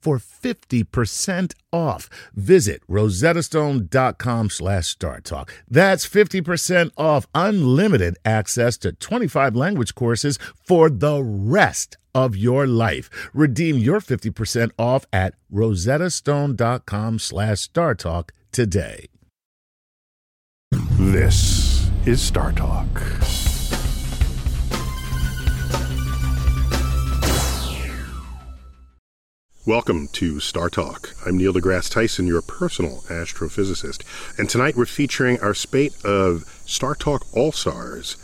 for 50% off. Visit rosettastone.com slash startalk. That's 50% off unlimited access to 25 language courses for the rest of your life. Redeem your 50% off at rosettastone.com slash startalk today. This is Star Talk. Welcome to Star Talk. I'm Neil deGrasse Tyson, your personal astrophysicist. And tonight we're featuring our spate of Star Talk All Stars,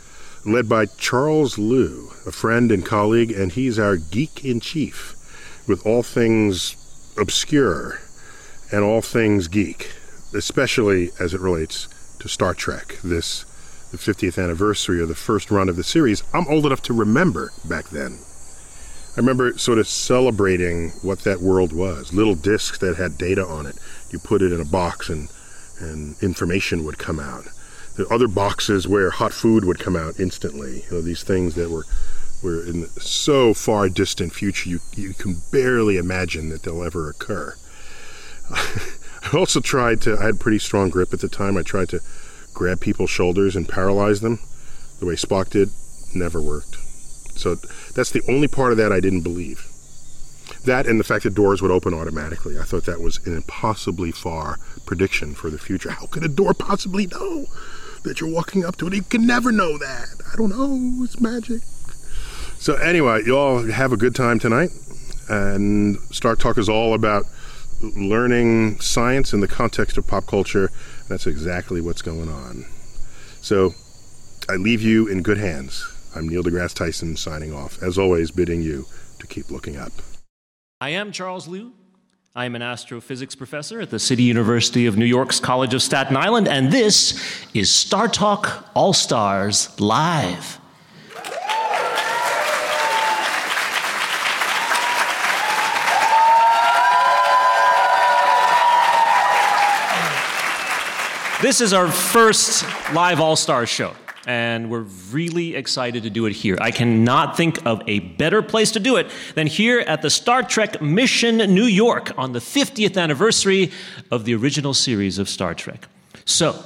led by Charles Liu, a friend and colleague, and he's our geek in chief with all things obscure and all things geek, especially as it relates to Star Trek. This, the 50th anniversary of the first run of the series, I'm old enough to remember back then. I remember sort of celebrating what that world was. Little discs that had data on it. You put it in a box and, and information would come out. Other boxes where hot food would come out instantly. You know, these things that were were in the so far distant future you, you can barely imagine that they'll ever occur. I also tried to I had pretty strong grip at the time. I tried to grab people's shoulders and paralyze them the way Spock did. Never worked. So that's the only part of that I didn't believe. That and the fact that doors would open automatically. I thought that was an impossibly far prediction for the future. How could a door possibly know that you're walking up to it? You can never know that. I don't know. It's magic. So anyway, you all have a good time tonight. And Star Talk is all about learning science in the context of pop culture. That's exactly what's going on. So I leave you in good hands. I'm Neil deGrasse Tyson signing off, as always, bidding you to keep looking up. I am Charles Liu. I am an astrophysics professor at the City University of New York's College of Staten Island, and this is Star Talk All Stars Live. This is our first live All Stars show and we're really excited to do it here. I cannot think of a better place to do it than here at the Star Trek Mission New York on the 50th anniversary of the original series of Star Trek. So,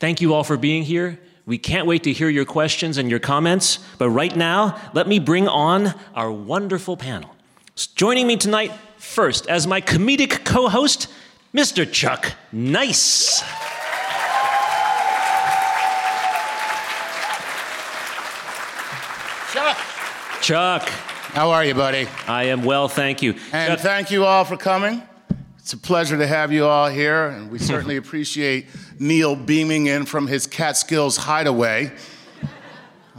thank you all for being here. We can't wait to hear your questions and your comments, but right now, let me bring on our wonderful panel. Joining me tonight, first, as my comedic co host, Mr. Chuck Nice. Chuck. Chuck. How are you, buddy? I am well, thank you. And Chuck, thank you all for coming. It's a pleasure to have you all here, and we certainly appreciate Neil beaming in from his Catskills hideaway.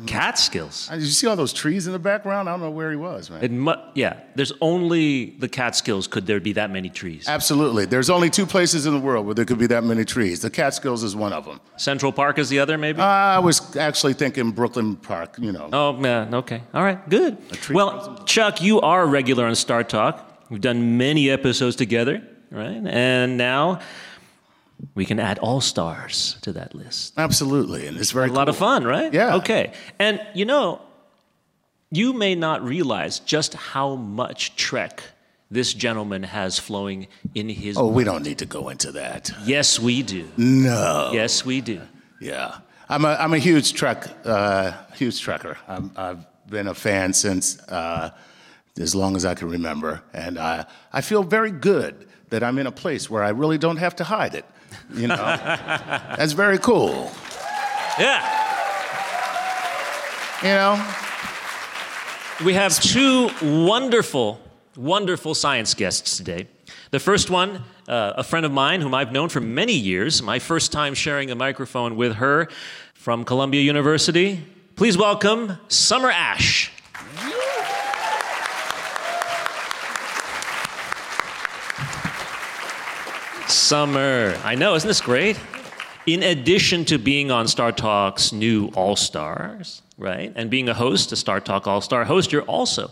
Catskills. Did you see all those trees in the background? I don't know where he was, man. It mu- yeah, there's only the Catskills. Could there be that many trees? Absolutely. There's only two places in the world where there could be that many trees. The Catskills is one of them. Central Park is the other, maybe. I was actually thinking Brooklyn Park, you know. oh man, okay, all right, good. Well, Chuck, you are a regular on Star Talk. We've done many episodes together, right? And now we can add all stars to that list. Absolutely. And it's very A lot of fun, right? Yeah. Okay. And you know, you may not realize just how much Trek this gentleman has flowing in his. Oh, we don't need to go into that. Yes, we do. No. Yes, we do. Yeah. I'm a, I'm a huge Trek, uh, huge Trekker. I'm, I've been a fan since uh, as long as I can remember. And I, I feel very good that I'm in a place where I really don't have to hide it. You know? That's very cool. Yeah. You know? We have two wonderful, wonderful science guests today. The first one, uh, a friend of mine whom I've known for many years, my first time sharing a microphone with her from Columbia University. Please welcome Summer Ash. Summer. I know, isn't this great? In addition to being on Star Talk's new All Stars, right, and being a host, a Star Talk All Star host, you're also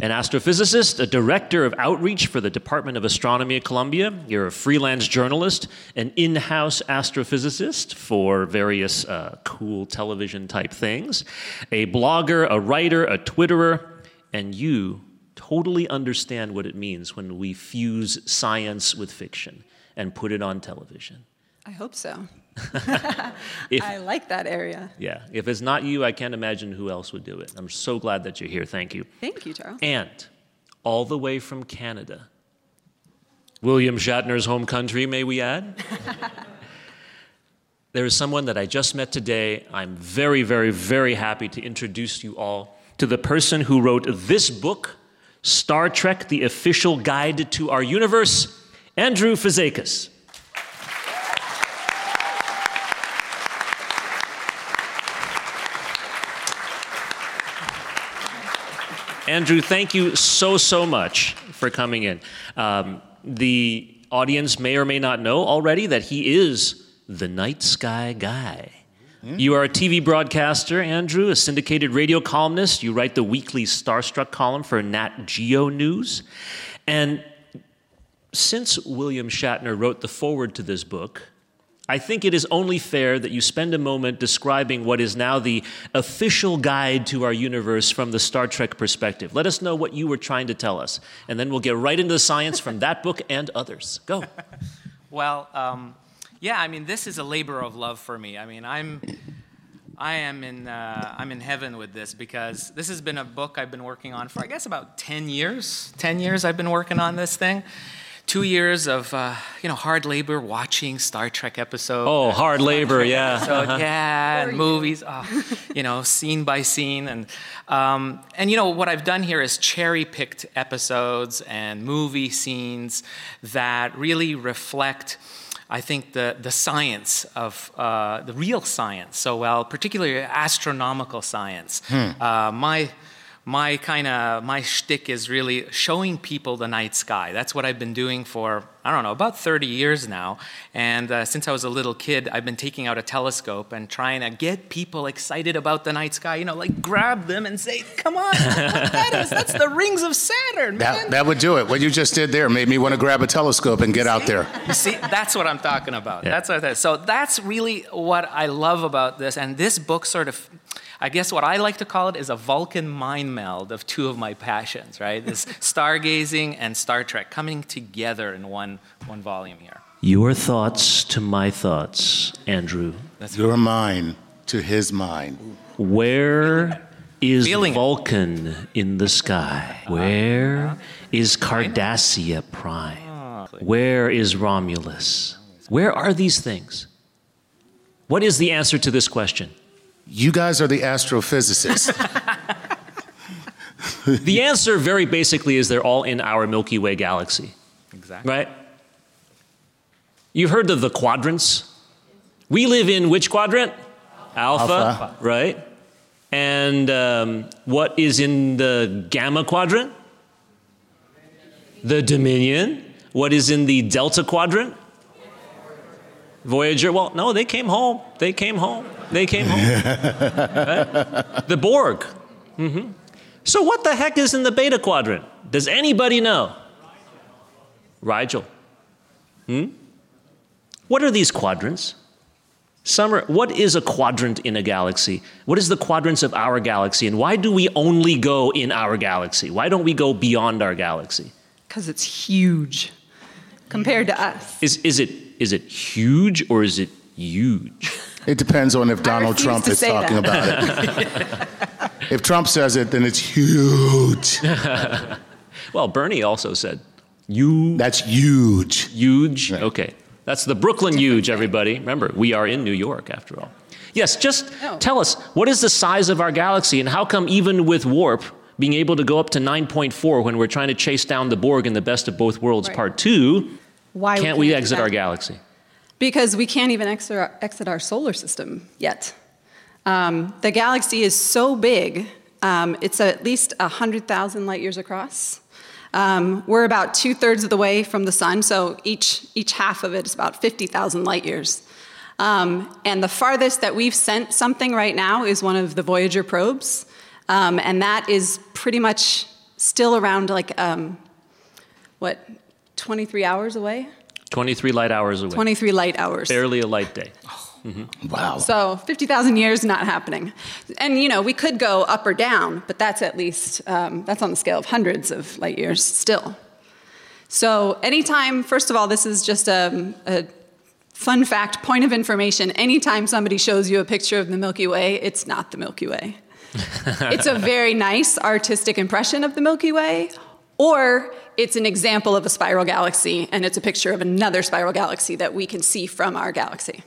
an astrophysicist, a director of outreach for the Department of Astronomy at Columbia. You're a freelance journalist, an in house astrophysicist for various uh, cool television type things, a blogger, a writer, a Twitterer, and you totally understand what it means when we fuse science with fiction and put it on television. I hope so. If- I like that area. Yeah, if it's not you, I can't imagine who else would do it. I'm so glad that you're here. Thank you. Thank you, Charles. And all the way from Canada, William Shatner's home country, may we add? there is someone that I just met today. I'm very, very, very happy to introduce you all to the person who wrote this book, Star Trek The Official Guide to Our Universe, Andrew Fazekas. Andrew, thank you so, so much for coming in. Um, the audience may or may not know already that he is the night sky guy. You are a TV broadcaster, Andrew, a syndicated radio columnist. You write the weekly Starstruck column for Nat Geo News. And since William Shatner wrote the foreword to this book, I think it is only fair that you spend a moment describing what is now the official guide to our universe from the Star Trek perspective. Let us know what you were trying to tell us, and then we'll get right into the science from that book and others. Go. Well, um, yeah, I mean, this is a labor of love for me. I mean, I'm, I am in, uh, I'm in heaven with this because this has been a book I've been working on for, I guess, about 10 years. 10 years I've been working on this thing. Two years of, uh, you know, hard labor watching Star Trek episodes. Oh, hard labor, yeah. So yeah, and movies, oh, you know, scene by scene, and um, and you know what I've done here is cherry picked episodes and movie scenes that really reflect. I think the, the science of uh, the real science so well, particularly astronomical science. Uh, my my kind of my shtick is really showing people the night sky. That's what I've been doing for I don't know about 30 years now. And uh, since I was a little kid, I've been taking out a telescope and trying to get people excited about the night sky. You know, like grab them and say, "Come on, that is. That's the rings of Saturn, man." That, that would do it. What you just did there made me want to grab a telescope and get out there. You see, that's what I'm talking about. That's what that is. So that's really what I love about this. And this book sort of, I guess what I like to call it is a Vulcan mind meld of two of my passions, right? This stargazing and Star Trek coming together in one, one volume here. Your thoughts to my thoughts, Andrew. That's Your mind to his mind. Where is Feeling it. Vulcan in the sky? Where uh-huh. is Cardassia Prime? Ah. Where is Romulus? Where are these things? What is the answer to this question? You guys are the astrophysicists. The answer, very basically, is they're all in our Milky Way galaxy, Exactly. right? You've heard of the quadrants. We live in which quadrant? Alpha, Alpha. right? And um, what is in the Gamma Quadrant? The Dominion. What is in the Delta Quadrant? Voyager. Well, no, they came home. They came home. They came home. Right? The Borg. hmm So, what the heck is in the Beta Quadrant? Does anybody know? Rigel. Hmm? What are these quadrants? Summer, what is a quadrant in a galaxy? What is the quadrants of our galaxy? And why do we only go in our galaxy? Why don't we go beyond our galaxy? Because it's huge compared to us. Is, is, it, is it huge or is it huge? It depends on if Donald Trump is say talking about it. if Trump says it, then it's huge. Well, Bernie also said, you That's huge. huge. Okay. That's the Brooklyn huge, everybody. Remember, we are in New York after all. Yes, just Oh. tell us what is the size of our galaxy and how come, even with warp, being able to go up to 9.4 when we're trying to chase down the Borg in the Best of Both Worlds Right. Part 2, Why can't we do exit that? our galaxy? Because we can't even exit our, solar system yet. Um, the galaxy is so big, um, it's at least 100,000 light years across. Um, we're about two thirds of the way from the sun, so each, each half of it is about 50,000 light years. Um, and the farthest that we've sent something right now is one of the Voyager probes, um, and that is pretty much still around like, um, what, 23 hours away? 23 light hours away. 23 light hours. Barely a light day. Wow. So 50,000 years not happening. And you know, we could go up or down, but that's at least, um, that's on the scale of hundreds of light years still. So anytime, first of all, this is just a, a fun fact, point of information. Anytime somebody shows you a picture of the Milky Way, it's not the Milky Way. it's a very nice artistic impression of the Milky Way, or it's an example of a spiral galaxy, and it's a picture of another spiral galaxy that we can see from our galaxy.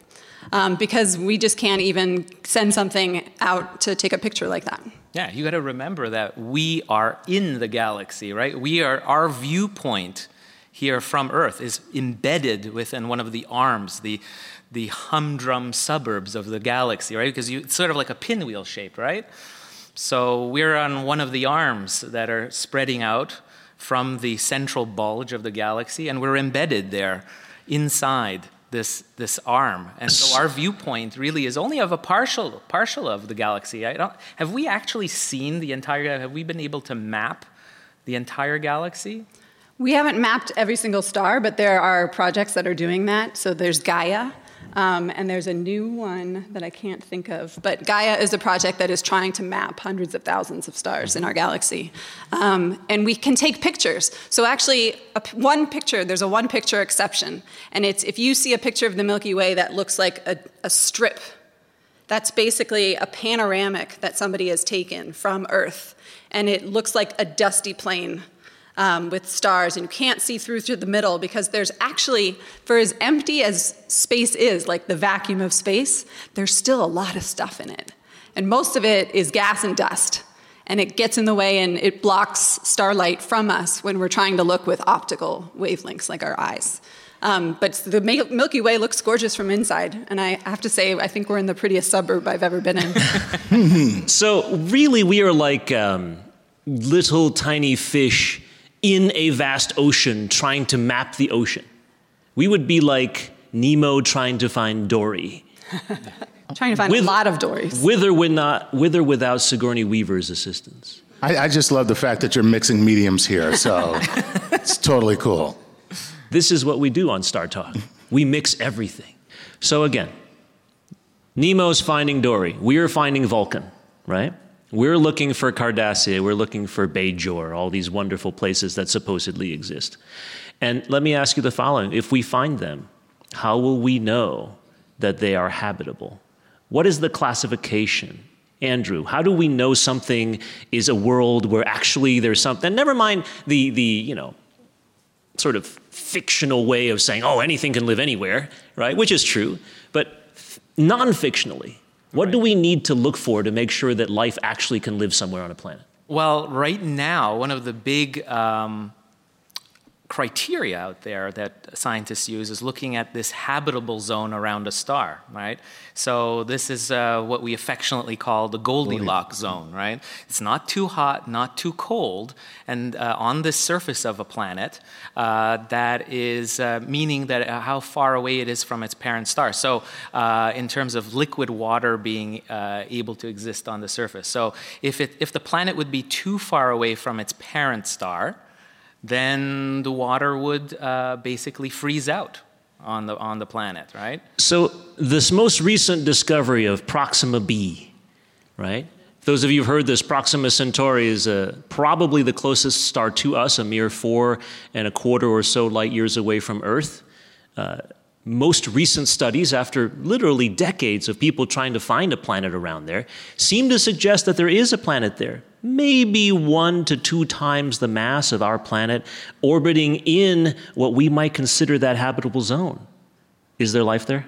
Um, because we just can't even send something out to take a picture like that. Yeah, you got to remember that we are in the galaxy, right? We are our viewpoint here from Earth is embedded within one of the arms, the the humdrum suburbs of the galaxy, right? Because you, it's sort of like a pinwheel shape, right? So we're on one of the arms that are spreading out from the central bulge of the galaxy, and we're embedded there inside this, this arm. And so our viewpoint really is only of a partial, partial of the galaxy. I don't, have we actually seen the entire, have we been able to map the entire galaxy? We haven't mapped every single star, but there are projects that are doing that. So there's Gaia, um, and there's a new one that I can't think of. But Gaia is a project that is trying to map hundreds of thousands of stars in our galaxy. Um, and we can take pictures. So actually, a one picture, there's a one picture exception. And it's if you see a picture of the Milky Way that looks like a, a strip, that's basically a panoramic that somebody has taken from Earth. And it looks like a dusty plain um, with stars, and you can't see through to the middle because there's actually, for as empty as space is, like the vacuum of space, there's still a lot of stuff in it. And most of it is gas and dust. And it gets in the way and it blocks starlight from us when we're trying to look with optical wavelengths like our eyes. Um, but the Milky Way looks gorgeous from inside. And I have to say, I think we're in the prettiest suburb I've ever been in. So, really, we are like um, little tiny fish in a vast ocean trying to map the ocean. We would be like Nemo trying to find Dory, trying to find With- a lot of Dories. with or, with not, with or without Sigourney Weaver's assistance. I, I just love the fact that you're mixing mediums here, so it's totally cool. This is what we do on Star Talk. We mix everything. So again, Nemo's finding Dory. We're finding Vulcan, right? We're looking for Cardassia. We're looking for Bajor, all these wonderful places that supposedly exist. And let me ask you the following if we find them, how will we know that they are habitable? What is the classification? Andrew, how do we know something is a world where actually there's something? Never mind the, the you know, sort of fictional way of saying, oh, anything can live anywhere, right? Which is true. But non fictionally, what do we need to look for to make sure that life actually can live somewhere on a planet? Well, right now, one of the big um, criteria out there that scientists use is looking at this habitable zone around a star, right? So this is uh, what we affectionately call the Goldilocks zone, right? It's not too hot, not too cold, and uh, on the surface of a planet, uh, that is uh, meaning that uh, how far away it is from its parent star. So uh, in terms of liquid water being able to exist on the surface. So if it, if the planet would be too far away from its parent star, then the water would uh, basically freeze out on the, on the planet, right? So, this most recent discovery of Proxima b, right? Those of you who've heard this, Proxima Centauri is uh, probably the closest star to us, a mere four and a quarter or so light years away from Earth. Uh, most recent studies, after literally decades of people trying to find a planet around there, seem to suggest that there is a planet there maybe one to two times the mass of our planet, orbiting in what we might consider that habitable zone. Is there life there?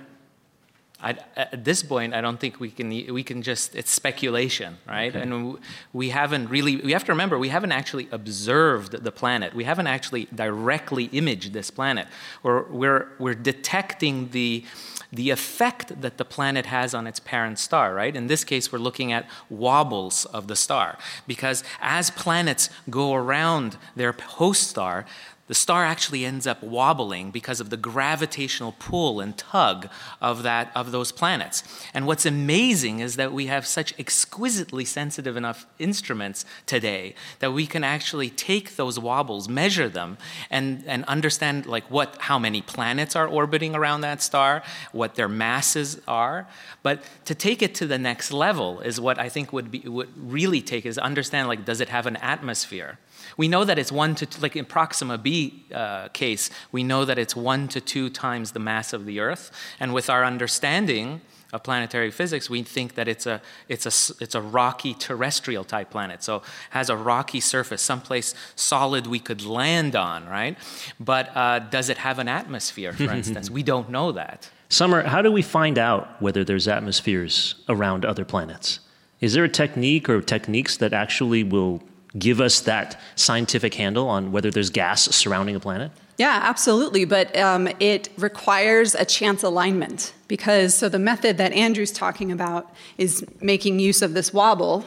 I, at this point, I don't think we can. We can just. It's speculation, right? Okay. And we haven't really. We have to remember we haven't actually observed the planet. We haven't actually directly imaged this planet. We're we're we're detecting the the effect that the planet has on its parent star, right? In this case, we're looking at wobbles of the star. Because as planets go around their host star, the star actually ends up wobbling because of the gravitational pull and tug of that of those planets. And what's amazing is that we have such exquisitely sensitive enough instruments today that we can actually take those wobbles, measure them, and, and understand like what how many planets are orbiting around that star, what their masses are. But to take it to the next level is what I think would be would really take is understand like does it have an atmosphere? We know that it's one to, two, like in Proxima b uh, case, we know that it's one to two times the mass of the Earth. And with our understanding of planetary physics, we think that it's a, it's a, it's a rocky terrestrial type planet. So has a rocky surface, someplace solid we could land on, right? But uh, does it have an atmosphere, for instance? we don't know that. Summer, how do we find out whether there's atmospheres around other planets? Is there a technique or techniques that actually will give us that scientific handle on whether there's gas surrounding a planet? Yeah, absolutely. But um, it requires a chance alignment because so the method that Andrew's talking about is making use of this wobble.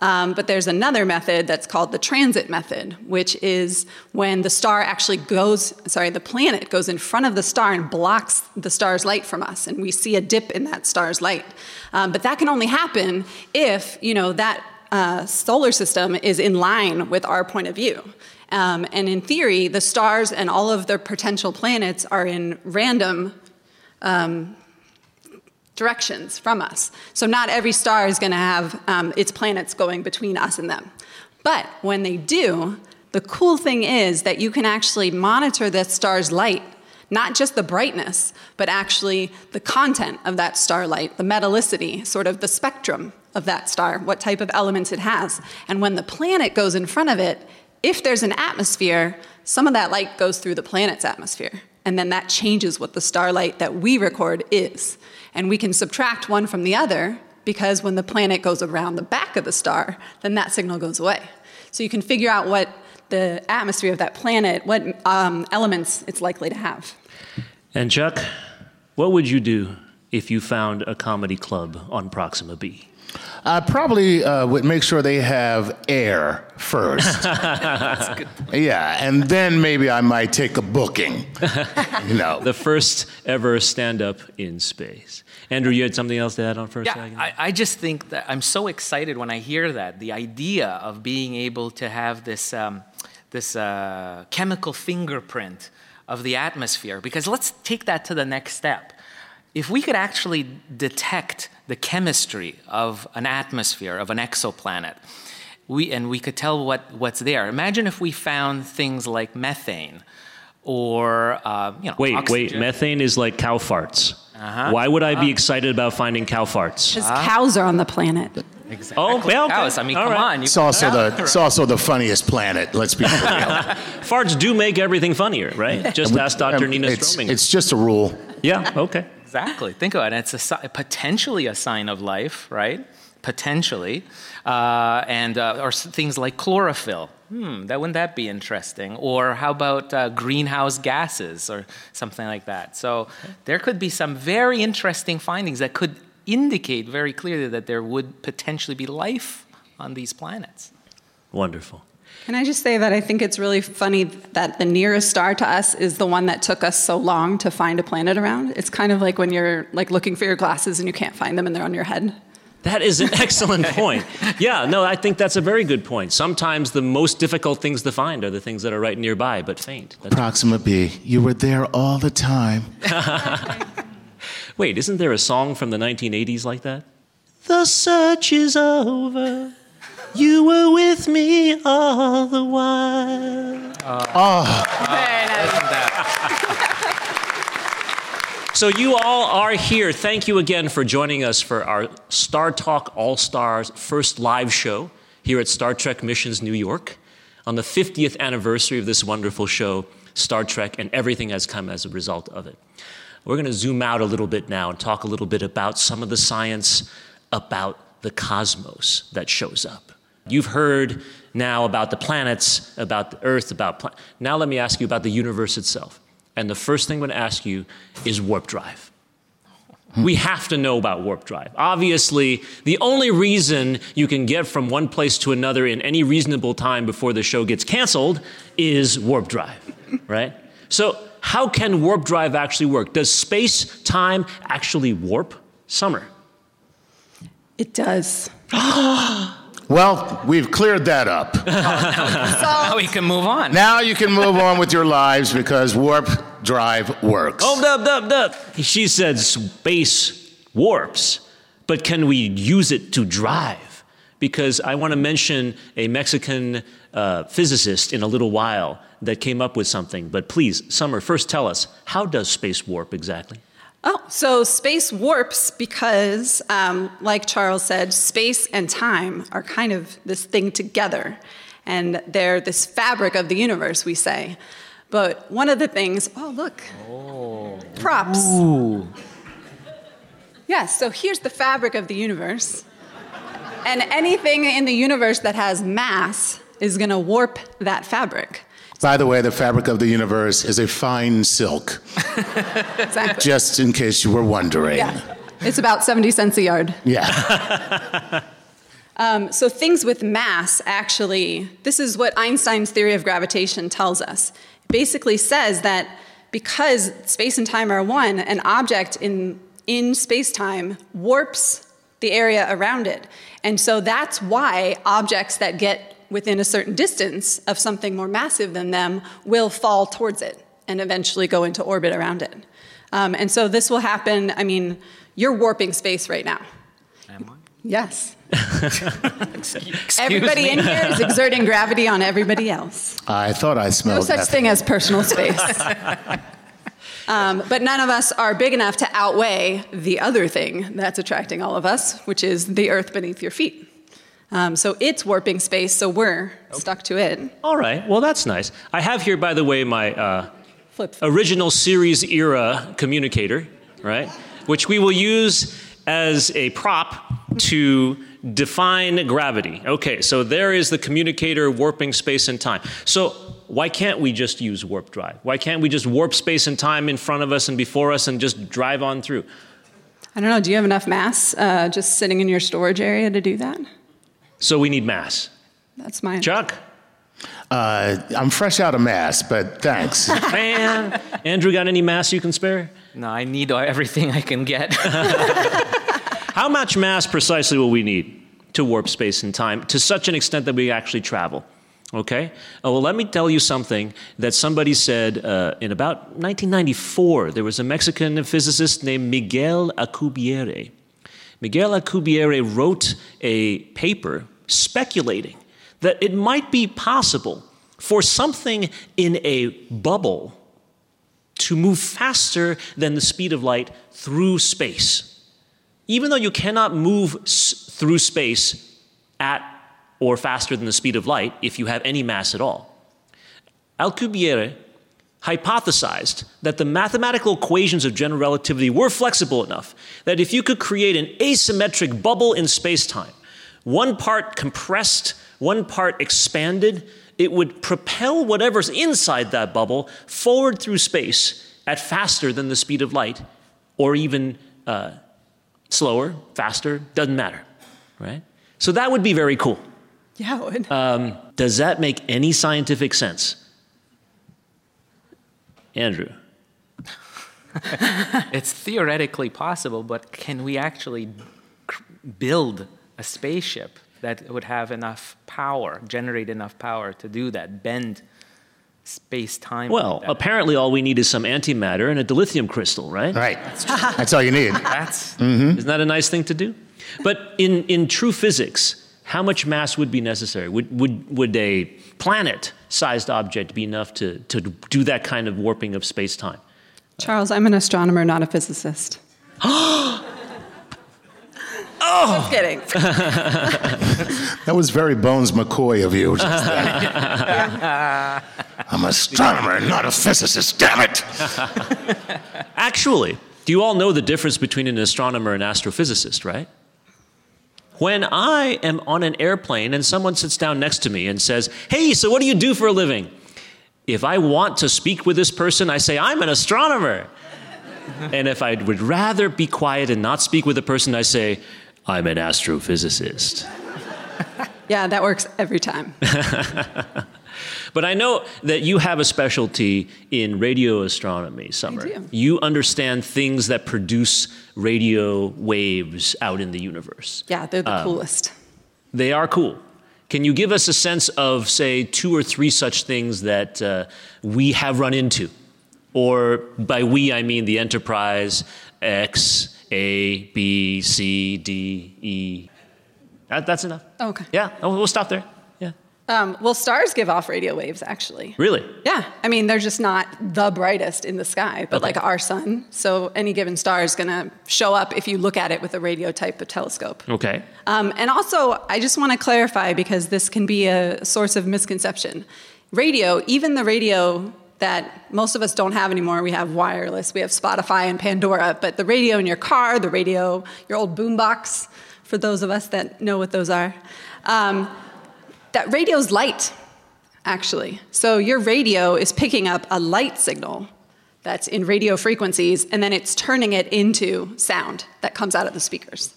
Um, but there's another method that's called the transit method, which is when the star actually goes, sorry, the planet goes in front of the star and blocks the star's light from us, and we see a dip in that star's light. Um, but that can only happen if, you know, that uh, solar system is in line with our point of view. Um, and in theory, the stars and all of the potential planets are in random um, directions from us. So not every star is going to have um, its planets going between us and them. But when they do, the cool thing is that you can actually monitor the star's light, not just the brightness, but actually the content of that starlight, the metallicity, sort of the spectrum of that star, what type of elements it has. And when the planet goes in front of it, if there's an atmosphere, some of that light goes through the planet's atmosphere. And then that changes what the starlight that we record is. And we can subtract one from the other because when the planet goes around the back of the star, then that signal goes away. So you can figure out what the atmosphere of that planet, what um, elements it's likely to have. And Chuck, what would you do if you found a comedy club on Proxima B? I probably uh, would make sure they have air first. yeah, and then maybe I might take a booking. you know, the first ever stand-up in space. Andrew, you had something else to add on first? Yeah, I, I, just think that I'm so excited when I hear that the idea of being able to have this um, this uh, chemical fingerprint of the atmosphere. Because let's take that to the next step if we could actually detect the chemistry of an atmosphere, of an exoplanet, we, and we could tell what, what's there. Imagine if we found things like methane or, uh, you know, Wait, oxygen. wait, methane is like cow farts. Uh-huh. Why would I be uh-huh. excited about finding cow farts? Because cows are on the planet. Exactly. Oh, well, cows. I mean, All come right. on. It's also the it's also the funniest planet. Let's be real. Farts do make everything funnier, right? Just ask Dr. Nina it's, It's just a rule. Yeah. Okay. Exactly. Think about it. It's a, potentially a sign of life, right? Potentially. Uh, and uh, or things like chlorophyll, hmm, that wouldn't that be interesting? Or how about uh, greenhouse gases or something like that? So there could be some very interesting findings that could indicate very clearly that there would potentially be life on these planets. Wonderful. Can I just say that I think it's really funny that the nearest star to us is the one that took us so long to find a planet around. It's kind of like when you're like looking for your glasses and you can't find them and they're on your head. That is an excellent point. Yeah, no, I think that's a very good point. Sometimes the most difficult things to find are the things that are right nearby but faint. That's Proxima B, you were there all the time. Wait, isn't there a song from the 1980s like that? The search is over. You were with me all the while. Ah. Very nice. So, you all are here. Thank you again for joining us for our Star Talk All Stars first live show here at Star Trek Missions New York on the 50th anniversary of this wonderful show, Star Trek, and everything has come as a result of it. We're going to zoom out a little bit now and talk a little bit about some of the science about the cosmos that shows up. You've heard now about the planets, about the Earth, about pla- now let me ask you about the universe itself. And the first thing I'm going to ask you is warp drive. We have to know about warp drive. Obviously, the only reason you can get from one place to another in any reasonable time before the show gets canceled is warp drive, right? So, how can warp drive actually work? Does space time actually warp? Summer. It does. Well, we've cleared that up. Now we can move on. now you can move on with your lives because warp drive works. Oh, dub, dub, dub. She said space warps, but can we use it to drive? Because I want to mention a Mexican uh, physicist in a little while that came up with something. But please, Summer, first tell us how does space warp exactly? Oh, so space warps because, um, like Charles said, space and time are kind of this thing together. And they're this fabric of the universe, we say. But one of the things, oh, look. Props. Yes, so here's the fabric of the universe. And anything in the universe that has mass is going to warp that fabric. By the way, the fabric of the universe is a fine silk, Exactly. just in case you were wondering. Yeah. It's about 70 cents a yard. Yeah. Um, so things with mass actually, this is what Einstein's theory of gravitation tells us. It basically says that because space and time are one, an object in, in space time warps the area around it. And so that's why objects that get within a certain distance of something more massive than them will fall towards it and eventually go into orbit around it. Um, and so this will happen, I mean, you're warping space right now. Am I? Yes. Excuse Everybody me. in here is exerting gravity on everybody else. I thought I smelled. No such that. thing as personal space. um, but none of us are big enough to outweigh the other thing that's attracting all of us, which is the earth beneath your feet. Um, so it's warping space, so we're stuck to it. All right, well, that's nice. I have here, by the way, my uh, Flip. original series era communicator, right? Which we will use as a prop to define gravity. Okay, so there is the communicator warping space and time. So why can't we just use warp drive? Why can't we just warp space and time in front of us and before us and just drive on through? I don't know, do you have enough mass uh, just sitting in your storage area to do that? So we need mass. That's my. Chuck? Uh, I'm fresh out of mass, but thanks. Man, Andrew, got any mass you can spare? No, I need everything I can get. How much mass precisely will we need to warp space and time to such an extent that we actually travel? Okay? Uh, well, let me tell you something that somebody said uh, in about 1994. There was a Mexican physicist named Miguel Alcubierre. Miguel Alcubierre wrote a paper speculating that it might be possible for something in a bubble to move faster than the speed of light through space even though you cannot move s- through space at or faster than the speed of light if you have any mass at all. Alcubierre hypothesized that the mathematical equations of general relativity were flexible enough that if you could create an asymmetric bubble in space-time, one part compressed, one part expanded, it would propel whatever's inside that bubble forward through space at faster than the speed of light, or even uh, slower, faster, doesn't matter, right? So that would be very cool. Yeah, it would. Um, does that make any scientific sense? Andrew. it's theoretically possible, but can we actually build a spaceship that would have enough power, generate enough power to do that, bend space time? Well, like apparently all we need is some antimatter and a dilithium crystal, right? Right. That's all you need. That's mm-hmm. Isn't that a nice thing to do? But in, in true physics, how much mass would be necessary? Would, would, would a planet sized object be enough to, to do that kind of warping of space time? Charles, I'm an astronomer, not a physicist. oh! Just kidding. That was very Bones McCoy of you. Just. I'm an astronomer, not a physicist, damn it. Actually, do you all know the difference between an astronomer and astrophysicist, right? When I am on an airplane and someone sits down next to me and says, Hey, so what do you do for a living? If I want to speak with this person, I say, I'm an astronomer. and if I would rather be quiet and not speak with the person, I say, I'm an astrophysicist. Yeah, that works every time. But I know that you have a specialty in radio astronomy, Summer. I do. You understand things that produce radio waves out in the universe. Yeah, they're the Um, coolest. They are cool. Can you give us a sense of, say, two or three such things that uh, we have run into? Or by we, I mean the Enterprise X, A, B, C, D, E. That, that's enough. Okay. Yeah, we'll stop there. Yeah. Um, well, stars give off radio waves, actually. Really? Yeah, I mean, they're just not the brightest in the sky, but Okay. like our sun. So any given star is going to show up if you look at it with a radio type of telescope. Okay. Um, and also, I just want to clarify because this can be a source of misconception. Radio, even the radio that most of us don't have anymore, we have wireless, we have Spotify and Pandora, but the radio in your car, the radio, your old boombox, for those of us that know what those are, um, that radio's light, actually. So your radio is picking up a light signal that's in radio frequencies, and then it's turning it into sound that comes out of the speakers.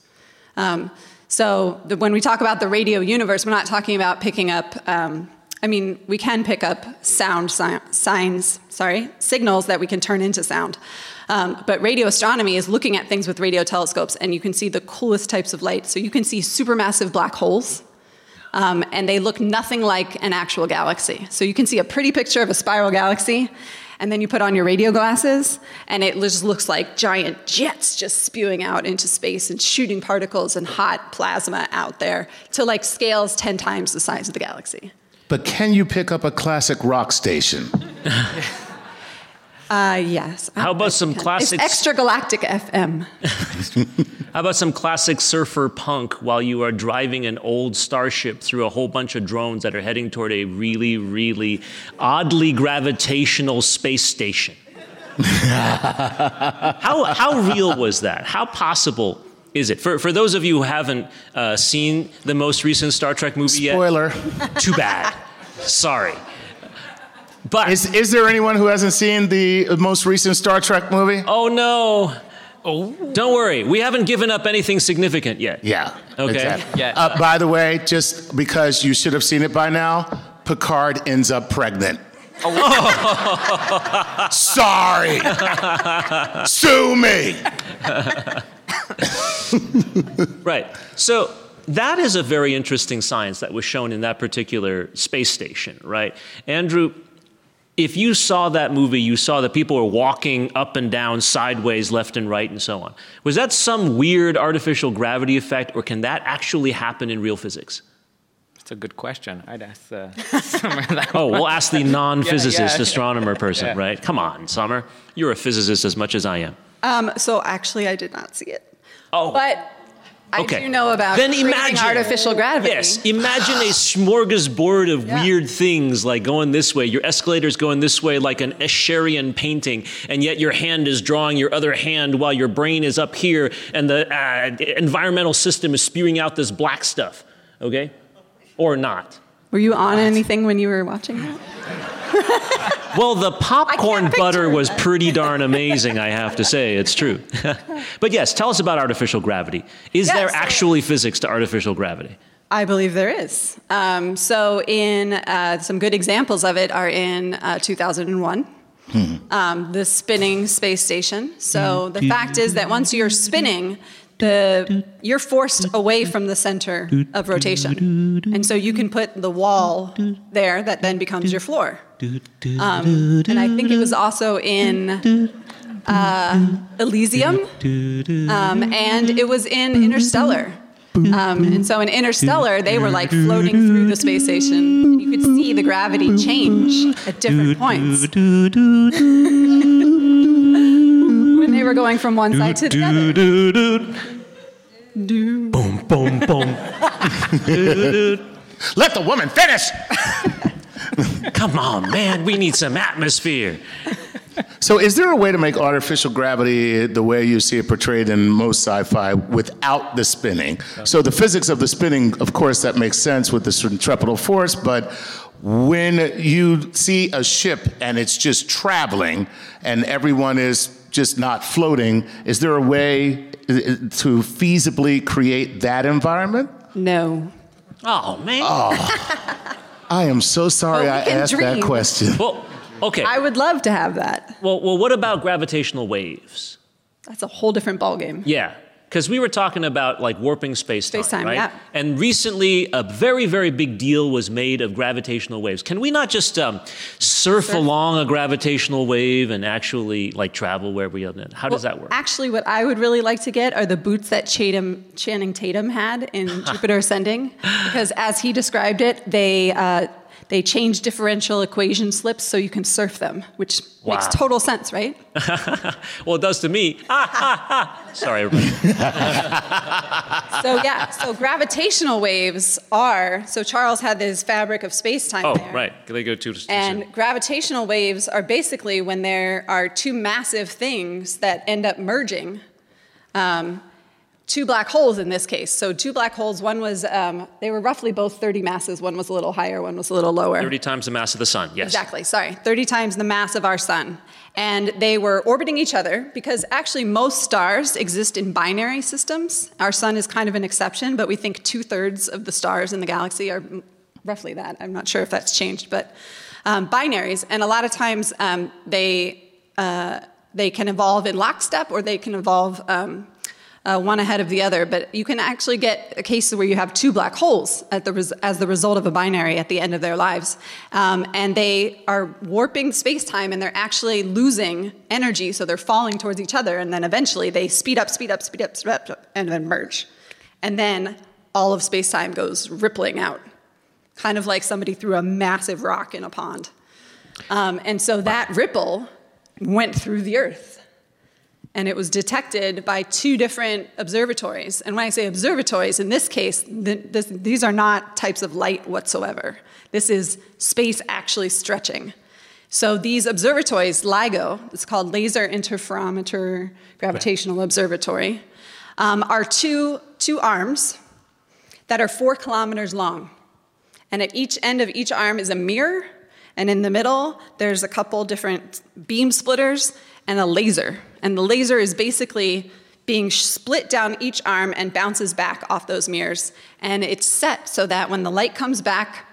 Um, so the, when we talk about the radio universe, we're not talking about picking up. Um, I mean, we can pick up sound si- signs, sorry, signals that we can turn into sound. Um, but radio astronomy is looking at things with radio telescopes, and you can see the coolest types of light. So you can see supermassive black holes, um, and they look nothing like an actual galaxy. So you can see a pretty picture of a spiral galaxy, and then you put on your radio glasses, and it just looks like giant jets just spewing out into space and shooting particles and hot plasma out there to like scales 10 times the size of the galaxy. But can you pick up a classic rock station? Uh, yes. How about some classic- extra galactic FM. How about some classic surfer punk while you are driving an old starship through a whole bunch of drones that are heading toward a really, really oddly gravitational space station? how, how real was that? How possible is it? For, for those of you who haven't uh, seen the most recent Star Trek movie Spoiler. yet, Spoiler. too bad. Sorry. But Is, is there anyone who hasn't seen the most recent Star Trek movie? oh no. Oh. Don't worry, we haven't given up anything significant yet. Yeah. Okay. Exactly. Yeah. Uh, by the way, just because you should have seen it by now, Picard ends up pregnant. Oh. Sorry. Sue me. Right. So that is a very interesting science that was shown in that particular space station, right? Andrew, if you saw that movie, you saw that people were walking up and down, sideways, left and right, and so on. Was that some weird artificial gravity effect, or can that actually happen in real physics? That's a good question. I'd ask uh, Summer that Oh, we'll ask the non physicist yeah. astronomer person, Yeah. right? Come on, Summer. You're a physicist as much as I am. Um, so actually, I did not see it. Oh. But I Okay. do know about Then imagine- artificial gravity. Yes, imagine a smorgasbord of Yeah. weird things like going this way, your escalator's going this way like an Escherian painting, and yet your hand is drawing your other hand while your brain is up here, and the uh, environmental system is spewing out this black stuff, okay? Or not. Were you on anything when you were watching that? Well, the popcorn picture butter was pretty darn amazing, I have to say. It's true. but yes, tell us about artificial gravity. Is Yeah, there actually physics to artificial gravity? I believe there is. Um, so, in uh, some good examples of it are in uh, 2001, um, the spinning space station. So, the fact is that once you're spinning, the you're forced away from the center of rotation, and so you can put the wall there that then becomes your floor. Um, and I think it was also in uh, Elysium, um, and it was in Interstellar. Um, and so in Interstellar, they were like floating through the space station, and you could see the gravity change at different points were going from one side to the other. Boom, boom, boom. Let the woman finish. Come on, man. We need some atmosphere. So, is there a way to make artificial gravity the way you see it portrayed in most sci-fi without the spinning? So, the physics of the spinning, of course, that makes sense with the centripetal force, but when you see a ship and it's just traveling and everyone is just not floating, is there a way uh, to feasibly create that environment? No. Oh, man. I am so sorry But we I can asked that question. Well, okay. I would love to have that. well, well, what about gravitational waves? That's a whole different ballgame. Yeah, because we were talking about like warping space time, right? yeah. And recently, a very, very big deal was made of gravitational waves. Can we not just um, surf, along a gravitational wave and actually like travel where we are? How does that work? Actually, what I would really like to get are the boots that Chatham, Channing Tatum had in Jupiter Ascending, because as he described it, they uh, they change differential equation slips so you can surf them, which makes total sense, right? well, it does to me. Sorry, everybody. So yeah, so gravitational waves are so Charles had this fabric of space time Oh, there. right. They go too And gravitational waves are basically when there are two massive things that end up merging. Um, two black holes in this case. So two black holes. One was um, they were roughly both 30 masses. One was a little higher. One was a little lower. 30 times the mass of the sun, yes. Exactly, sorry. 30 times the mass of our sun. And they were orbiting each other because actually most stars exist in binary systems. Our sun is kind of an exception, but we think two thirds of the stars in the galaxy are roughly that. I'm not sure if that's changed, but um, binaries. And a lot of times um, they, uh, they can evolve in lockstep or they can evolve. Um, uh, one ahead of the other, but you can actually get a case where you have two black holes the as the result of a binary at the end of their lives. Um, and they are warping space time and they're actually losing energy, so they're falling towards each other, and then eventually they speed up, speed up, speed up, speed up, and then merge. And then all of space time goes rippling out, kind of like somebody threw a massive rock in a pond. Um, and so that ripple went through the Earth and it was detected by two different observatories. And when I say observatories, in this case, th this, these are not types of light whatsoever. This is space actually stretching. So these observatories, LIGO, it's called Laser Interferometer Gravitational Observatory, um, are two, two arms that are four kilometers long. And at each end of each arm is a mirror, and in the middle, there's a couple different beam splitters and a laser. And the laser is basically being split down each arm and bounces back off those mirrors. And it's set so that when the light comes back,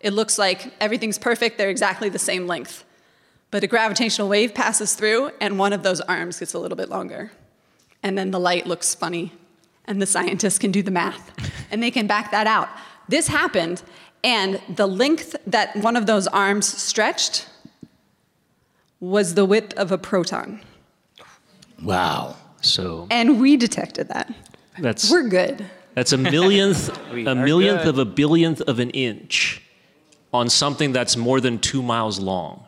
it looks like everything's perfect, they're exactly the same length. But a gravitational wave passes through, and one of those arms gets a little bit longer. And then the light looks funny, and the scientists can do the math, and they can back that out. This happened, and the length that one of those arms stretched was the width of a proton. Wow. So And we detected that. that's We're good. that's a millionth, a millionth good. of a billionth of an inch on something that's more than two miles long,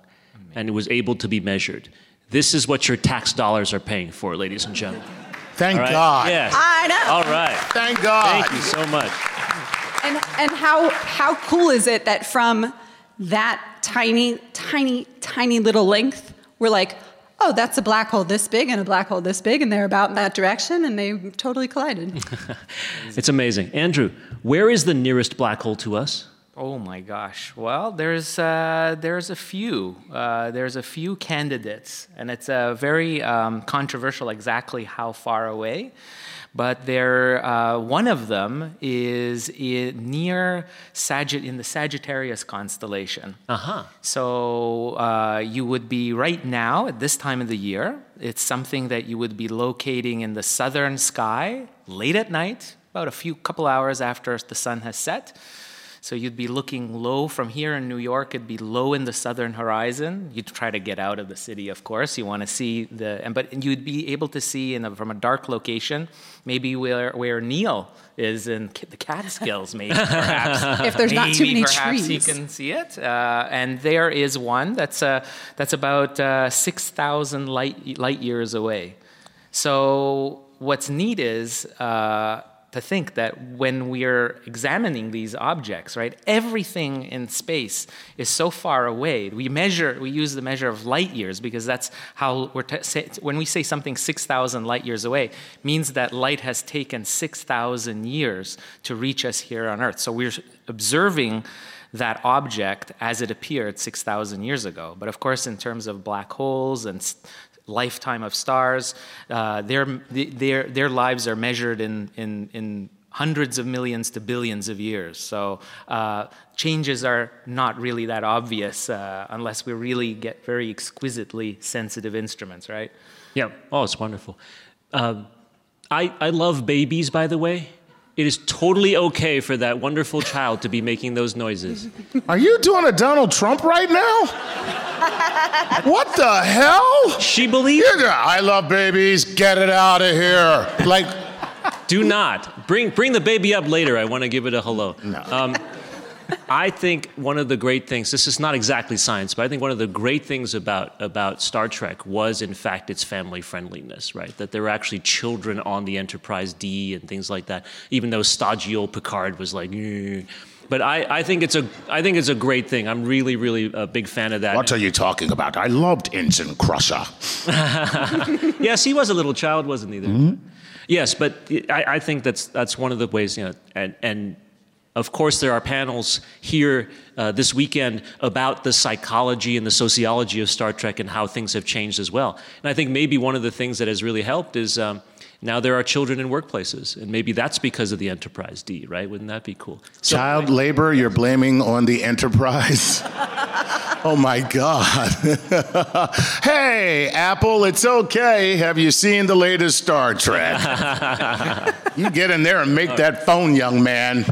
and it was able to be measured. This is what your tax dollars are paying for, ladies and gentlemen. Thank All right? God. Yes. I know. All right. Thank God. Thank you so much. And, and how, how cool is it that from that tiny, tiny, tiny little length, we're like, oh, that's a black hole this big and a black hole this big, and they're about in that direction, and they totally collided. It's amazing. Andrew, where is the nearest black hole to us? Oh my gosh. Well, there's uh, there's a few. Uh, there's a few candidates, and it's uh, very um, controversial exactly how far away. But there, uh, one of them is in, near Sagitt in the Sagittarius constellation. Uh-huh. So uh, you would be right now at this time of the year. It's something that you would be locating in the southern sky late at night, about a few couple hours after the sun has set. So you'd be looking low from here in New York. It'd be low in the southern horizon. You'd try to get out of the city, of course. You want to see the, and but you'd be able to see in a, from a dark location, maybe where where Neil is in the Catskills, maybe perhaps. If there's not too many perhaps trees. you can see it. Uh, and there is one that's uh, that's about uh, six thousand light light years away. So what's neat is uh, to think that when we're examining these objects, right, everything in space is so far away. We measure, we use the measure of light years because that's how we're t- say, when we say something 6,000 light years away, means that light has taken 6,000 years to reach us here on Earth. So we're observing that object as it appeared 6,000 years ago. But of course, in terms of black holes and lifetime of stars, uh, their, their, their lives are measured in, in, in hundreds of millions to billions of years. So uh, changes are not really that obvious uh, unless we really get very exquisitely sensitive instruments, right? Yeah. Oh, it's wonderful. Um, I, I love babies, by the way. It is totally okay for that wonderful child to be making those noises. Are you doing a Donald Trump right now? what the hell? She believes. Yeah, I love babies. Get it out of here. Like, Do not bring bring the baby up later. I want to give it a hello. No. Um, I think one of the great things. This is not exactly science, but I think one of the great things about about Star Trek was, in fact, its family friendliness. Right, that there were actually children on the Enterprise D and things like that. Even though old Picard was like. But I, I think it's a I think it's a great thing. I'm really really a big fan of that. what are you talking about? I loved Ensign Crusher. yes, he was a little child, wasn't he? There? Mm-hmm. Yes, but I, I think that's that's one of the ways. You know, and and of course there are panels here uh, this weekend about the psychology and the sociology of Star Trek and how things have changed as well. And I think maybe one of the things that has really helped is. Um, now there are children in workplaces, and maybe that's because of the Enterprise D, right? Wouldn't that be cool? So- Child labor you're blaming on the Enterprise? oh my God. hey, Apple, it's okay. Have you seen the latest Star Trek? you get in there and make that phone, young man.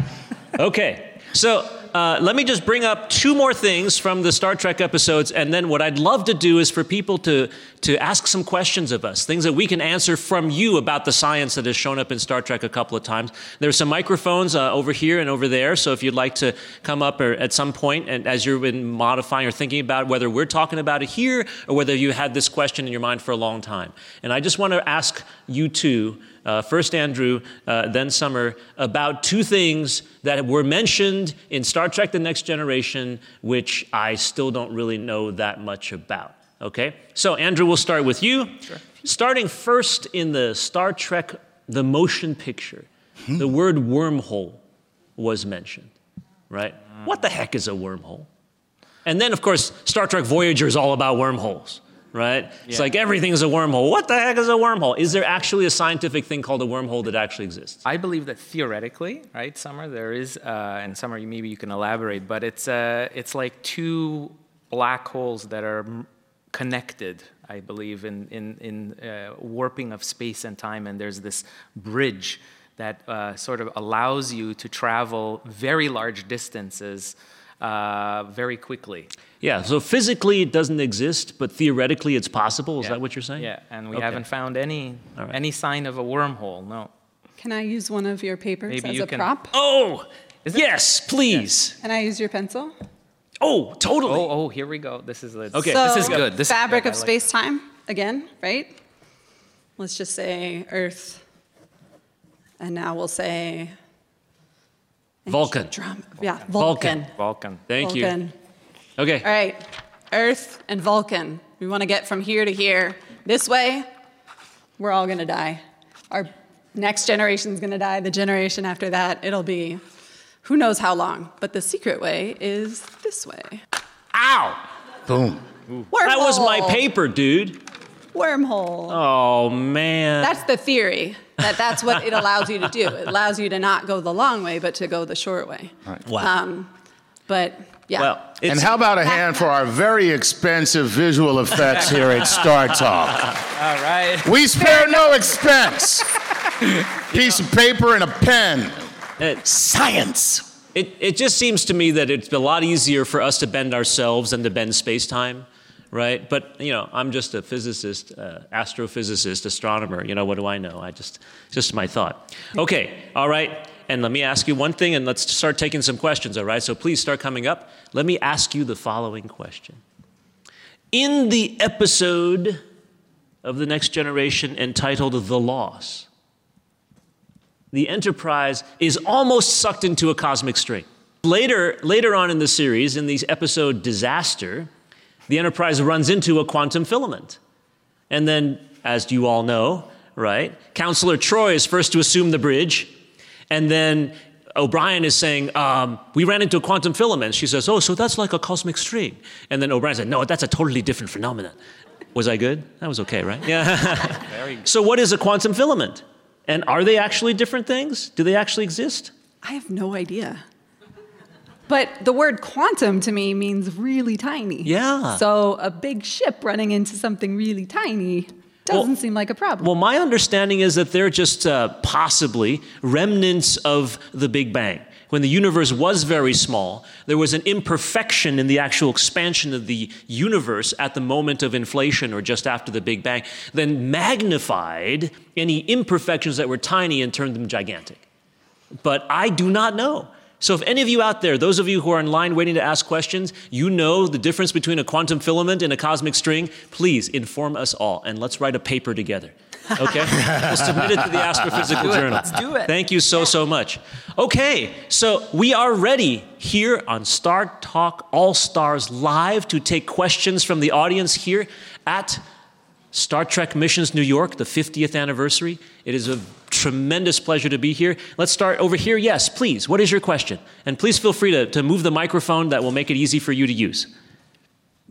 Okay, so uh, let me just bring up two more things from the Star Trek episodes, and then what I'd love to do is for people to to ask some questions of us, things that we can answer from you about the science that has shown up in Star Trek a couple of times. There's some microphones uh, over here and over there, so if you'd like to come up or at some point, and as you've been modifying or thinking about whether we're talking about it here or whether you had this question in your mind for a long time, and I just want to ask you two. Uh, first Andrew, uh, then Summer, about two things that were mentioned in Star Trek The Next Generation, which I still don't really know that much about. Okay? So, Andrew, we'll start with you. Sure. Starting first in the Star Trek The Motion Picture, the word wormhole was mentioned, right? What the heck is a wormhole? And then, of course, Star Trek Voyager is all about wormholes, right? It's like everything's a wormhole. What the heck is a wormhole? Is there actually a scientific thing called a wormhole that actually exists? I believe that theoretically, right, Summer, there is, uh, and Summer, maybe you can elaborate, but it's, uh, it's like two black holes that are connected, I believe, in, in, in uh, warping of space and time, and there's this bridge that uh, sort of allows you to travel very large distances uh, very quickly. Yeah, so physically it doesn't exist, but theoretically it's possible. Is Yeah. that what you're saying? Yeah, and we Okay. haven't found any, All right. any sign of a wormhole, no. Can I use one of your papers Maybe as you a can- prop? Oh, Is it- yes, please. Can I use your pencil? Oh, totally. Oh, oh, here we go. This is the, Okay. So, this is good. This fabric is good. of like space time again, right? Let's just say Earth. And now we'll say Vulcan. drum. Yeah, Vulcan. Vulcan. Vulcan. Thank you. Okay. All right, Earth and Vulcan. We want to get from here to here. This way, we're all going to die. Our next generation's going to die. The generation after that, it'll be who knows how long. But the secret way is this way. Ow! Boom. Wormhole. That was my paper, dude. Wormhole. Oh man. That's the theory. That that's what it allows you to do. It allows you to not go the long way, but to go the short way. wow. Um, but yeah. well, And how about a hand for our very expensive visual effects here at Star Talk? All right. We spare no expense. Piece of paper and a pen. it, Science. it, it just seems to me that it's a lot easier for us to bend ourselves than to bend space time, right? But, you know, I'm just a physicist, uh, astrophysicist, astronomer. You know, what do I know? I just, just my thought. Okay, all right. And let me ask you one thing, and let's start taking some questions, all right? So please start coming up. Let me ask you the following question. In the episode of The Next Generation entitled The Loss, the Enterprise is almost sucked into a cosmic string. Later, later on in the series, in the episode Disaster, the Enterprise runs into a quantum filament. And then, as you all know, right, Counselor Troi is first to assume the bridge, and then O'Brien is saying, um, We ran into a quantum filament. She says, Oh, so that's like a cosmic string. And then O'Brien said, No, that's a totally different phenomenon. Was I good? That was okay, right? Yeah. so, what is a quantum filament? And are they actually different things? Do they actually exist? I have no idea. But the word quantum to me means really tiny. Yeah. So a big ship running into something really tiny doesn't Well- seem like a problem. Well, my understanding is that they're just uh, possibly remnants of the Big Bang. When the universe was very small, there was an imperfection in the actual expansion of the universe at the moment of inflation or just after the Big Bang, then magnified any imperfections that were tiny and turned them gigantic. But I do not know. So, if any of you out there, those of you who are in line waiting to ask questions, you know the difference between a quantum filament and a cosmic string, please inform us all and let's write a paper together. Okay? we'll submit it to the Astrophysical do it. Journal. Let's do it. Thank you so, so much. Okay, so we are ready here on Star Talk All Stars Live to take questions from the audience here at Star Trek Missions New York, the 50th anniversary. It is a tremendous pleasure to be here. Let's start over here. Yes, please. What is your question? And please feel free to, to move the microphone, that will make it easy for you to use.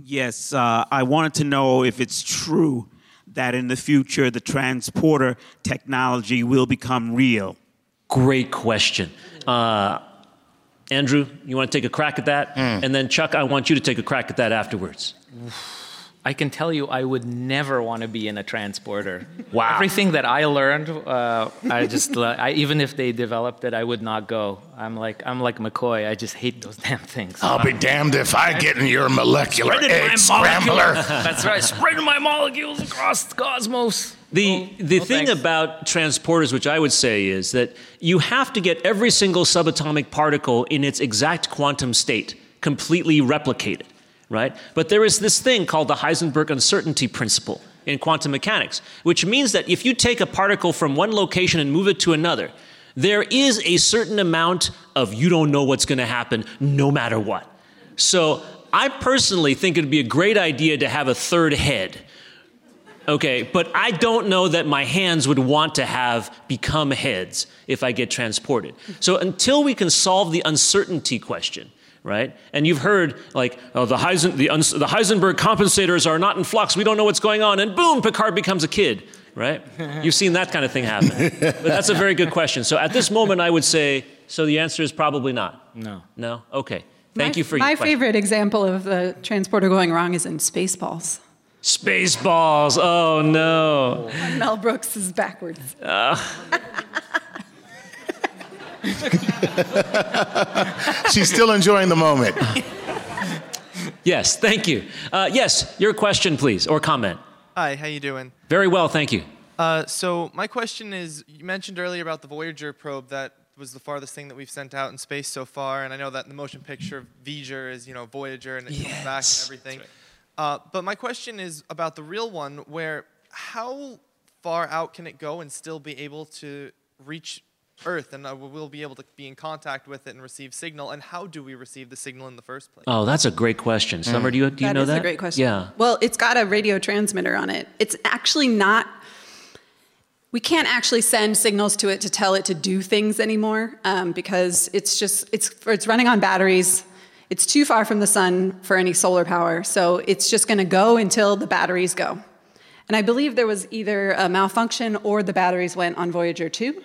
Yes, uh, I wanted to know if it's true that in the future the transporter technology will become real. Great question. Uh, Andrew, you want to take a crack at that? And then, Chuck, I want you to take a crack at that afterwards. I can tell you, I would never want to be in a transporter. Wow. Everything that I learned, uh, I just, I, even if they developed it, I would not go. I'm like, I'm like McCoy. I just hate those damn things. I'll be damned if I get in your molecular egg my scrambler. That's right, spreading my molecules across the cosmos. The, the no thing thanks. about transporters, which I would say, is that you have to get every single subatomic particle in its exact quantum state completely replicated, right? But there is this thing called the Heisenberg uncertainty principle in quantum mechanics, which means that if you take a particle from one location and move it to another, there is a certain amount of you don't know what's going to happen no matter what. So I personally think it'd be a great idea to have a third head Okay, but I don't know that my hands would want to have become heads if I get transported. So until we can solve the uncertainty question, right? And you've heard like, oh, the, Heisen, the, uns- the Heisenberg compensators are not in flux. We don't know what's going on, and boom, Picard becomes a kid, right? You've seen that kind of thing happen. but that's a very good question. So at this moment, I would say, so the answer is probably not. No. No. Okay. Thank my, you for my your question. favorite example of the transporter going wrong is in Spaceballs. Spaceballs. Oh no. Mel Brooks is backwards. Uh, She's still enjoying the moment. Yes, thank you. Uh, yes, your question, please, or comment. Hi, how you doing? Very well, thank you. Uh, so my question is, you mentioned earlier about the Voyager probe that was the farthest thing that we've sent out in space so far, and I know that in the motion picture, Voyager is you know Voyager and it comes back and Yes. everything. Uh, but my question is about the real one, where how far out can it go and still be able to reach Earth, and uh, we'll be able to be in contact with it and receive signal, and how do we receive the signal in the first place? Oh, that's a great question. Summer, do you, do you That know is that? a great question. Yeah. Well, it's got a radio transmitter on it. It's actually not. we can't actually send signals to it to tell it to do things anymore um, because it's just it's it's running on batteries. It's too far from the sun for any solar power, so it's just going to go until the batteries go. And I believe there was either a malfunction or the batteries went on Voyager 2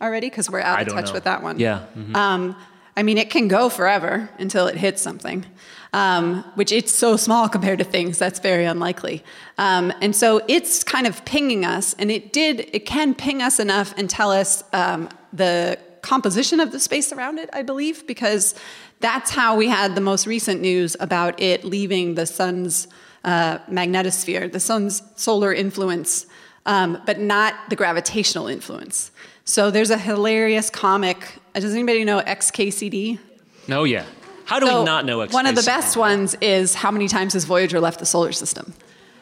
already because we're out of touch know. with that one. Yeah. mhm. Um, I mean, it can go forever until it hits something, um, which it's so small compared to things. That's very unlikely. Um, and so it's kind of pinging us, and it did. It can ping us enough and tell us um, the composition of the space around it. I believe because that's how we had the most recent news about it leaving the sun's uh, magnetosphere, the sun's solar influence, um, but not the gravitational influence. So there's a hilarious comic. Does anybody know XKCD? No, yeah. How do So we not know XKCD? One of the best ones is how many times has Voyager left the solar system?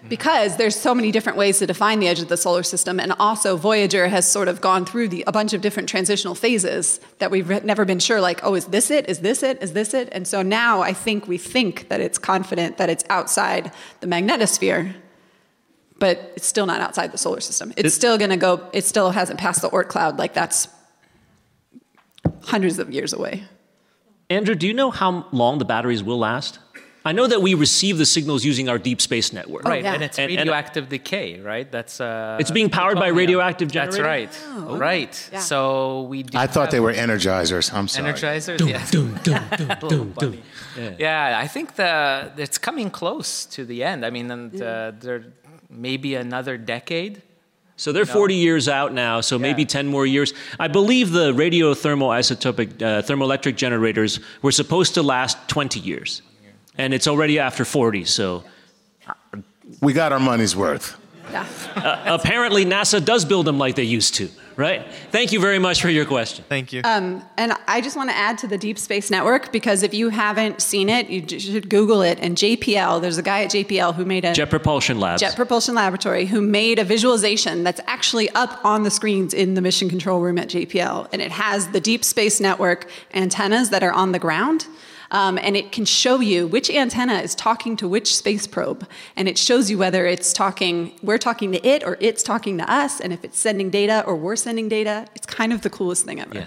Because there's so many different ways to define the edge of the solar system, and also Voyager has sort of gone through the, a bunch of different transitional phases that we've never been sure, like, oh, is this it? Is this it? Is this it? And so now I think we think that it's confident that it's outside the magnetosphere, but it's still not outside the solar system. It's It- still going to go. It still hasn't passed the Oort cloud. Like that's hundreds of years away. Andrew, do you know how long the batteries will last? I know that we receive the signals using our deep space network. right, yeah. and it's And- and- radioactive decay, right? That's uh, It's being powered by plutonium. radioactive That's generators? right. Right. Yeah. So we. Do I thought they were energizers. I'm sorry. energizers. yeah. Little bunny. Yeah, I think the it's coming close to the end. I mean, and uh, there maybe another decade. So they're 40 years out now, so maybe 10 more years. I believe the radiothermal isotopic uh, thermoelectric generators were supposed to last 20 years. And it's already after 40, so We got our money's worth. Yeah. apparently NASA does build them like they used to, right? Thank you very much for your question. Thank you. Um, and I just want to add to the Deep Space Network because if you haven't seen it, you should Google it. And JPL, there's a guy at JPL who made a Jet Propulsion Labs. Jet Propulsion Laboratory who made a visualization that's actually up on the screens in the mission control room at JPL. And it has the Deep Space Network antennas that are on the ground. Um, and it can show you which antenna is talking to which space probe. And it shows you whether it's talking, we're talking to it or it's talking to us. And if it's sending data or we're sending data, it's kind of the coolest thing ever. Yeah.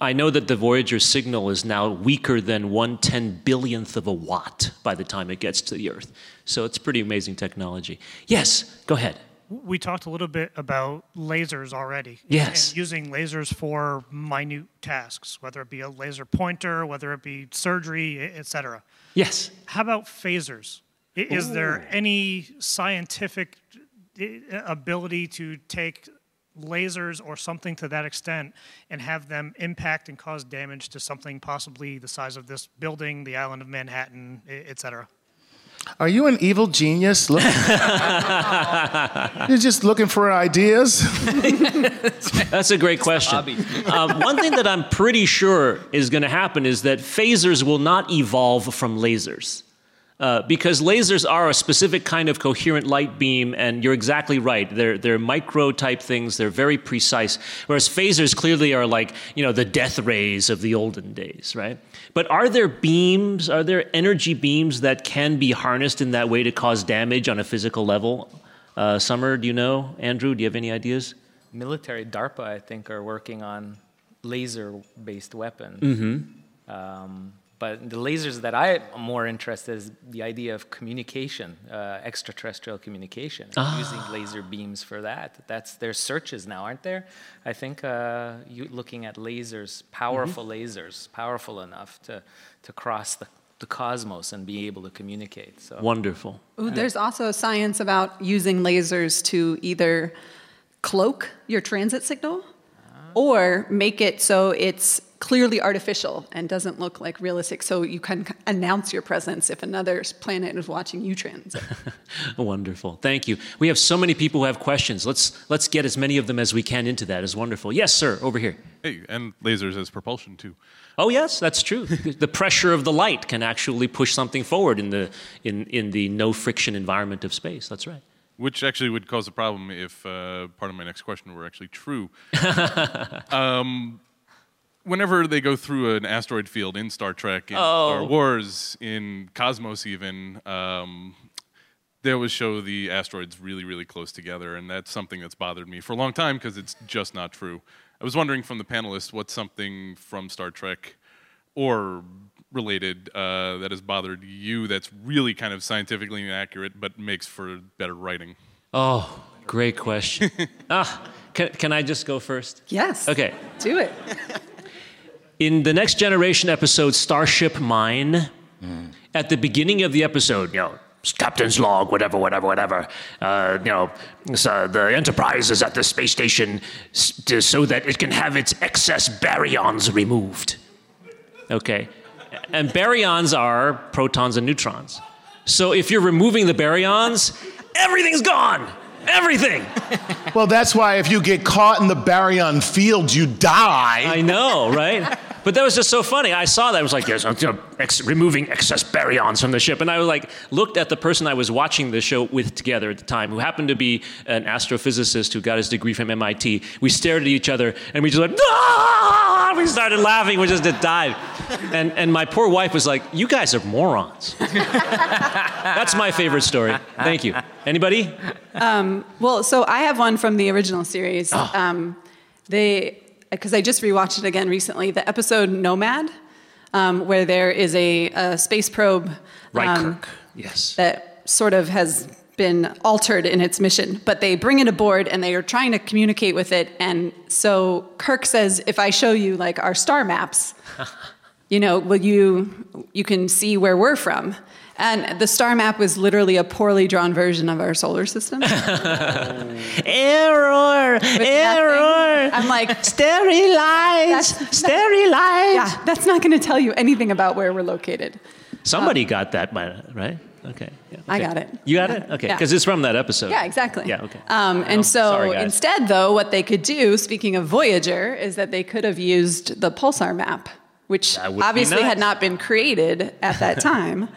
I know that the Voyager signal is now weaker than one ten billionth of a watt by the time it gets to the Earth. So it's pretty amazing technology. Yes, go ahead. We talked a little bit about lasers already. Yes. And using lasers for minute tasks, whether it be a laser pointer, whether it be surgery, e- et cetera. Yes. How about phasers? Is there any scientific ability to take lasers or something to that extent and have them impact and cause damage to something possibly the size of this building, the island of Manhattan, e- et cetera? Are you an evil genius? Look- You're just looking for ideas? That's a great question. Um, one thing that I'm pretty sure is going to happen is that phasers will not evolve from lasers. Uh, because lasers are a specific kind of coherent light beam, and you're exactly right. They're, they're micro type things, they're very precise. Whereas phasers clearly are like, you know, the death rays of the olden days, right? But are there beams, are there energy beams that can be harnessed in that way to cause damage on a physical level? Uh, Summer, do you know? Andrew, do you have any ideas? Military DARPA, I think, are working on laser-based weapons. Mm-hmm. Um, but the lasers that I'm more interested in is the idea of communication, uh, extraterrestrial communication, and using laser beams for that. That's there's searches now, aren't there? I think uh, you looking at lasers, powerful lasers, powerful enough to to cross the, the cosmos and be able to communicate. So Wonderful. Ooh, there's also science about using lasers to either cloak your transit signal or make it so it's clearly artificial and doesn't look like realistic so you can announce your presence if another planet is watching you transit. Wonderful. Thank you. We have so many people who have questions. Let's let's get as many of them as we can into that. Is wonderful. Yes, sir. Over here. Hey, and lasers as propulsion too. Oh yes, that's true. the pressure of the light can actually push something forward in the in in the no friction environment of space. That's right. Which actually would cause a problem if uh, part of my next question were actually true. um, whenever they go through an asteroid field in Star Trek, in Star Oh. Wars, in Cosmos, even, um, they always show the asteroids really, really close together, and that's something that's bothered me for a long time because it's just not true. I was wondering from the panelists what's something from Star Trek or related uh, that has bothered you that's really kind of scientifically inaccurate but makes for better writing. Oh, great question. ah, can, can I just go first? Yes. Okay. Do it. In the next generation episode, Starship Mine, at the beginning of the episode, you know, captain's log, whatever, whatever, whatever. Uh, you know, so the Enterprise is at the space station so that it can have its excess baryons removed. Okay, and baryons are protons and neutrons. So if you're removing the baryons, everything's gone. Everything. Well, that's why if you get caught in the baryon field, you die. I know, right? But that was just so funny. I saw that. I was like, yes, you know, ex- removing excess baryons from the ship. And I was like, looked at the person I was watching the show with together at the time, who happened to be an astrophysicist who got his degree from MIT. We stared at each other and we just went, ah! We started laughing. We just died. And, and my poor wife was like, you guys are morons. That's my favorite story. Thank you. Anybody? Um, well, so I have one from the original series. Um, they, because I just rewatched it again recently. The episode Nomad, um, where there is a, a space probe um, Kirk. Yes. that sort of has been altered in its mission, but they bring it aboard and they are trying to communicate with it. And so Kirk says, "If I show you like our star maps, you know, will you you can see where we're from." And the star map was literally a poorly drawn version of our solar system. Error! Error! I'm like, sterilize! Sterilize! Yeah, that's not going to tell you anything about where we're located. Somebody um, got that, right? Okay. yeah, I got it. You got it? Okay. Yeah. Because it's from that episode. Yeah, exactly. Yeah, okay. Um, and so sorry, instead, though, what they could do, speaking of Voyager, is that they could have used the pulsar map, which That would be obviously had not been created at that time.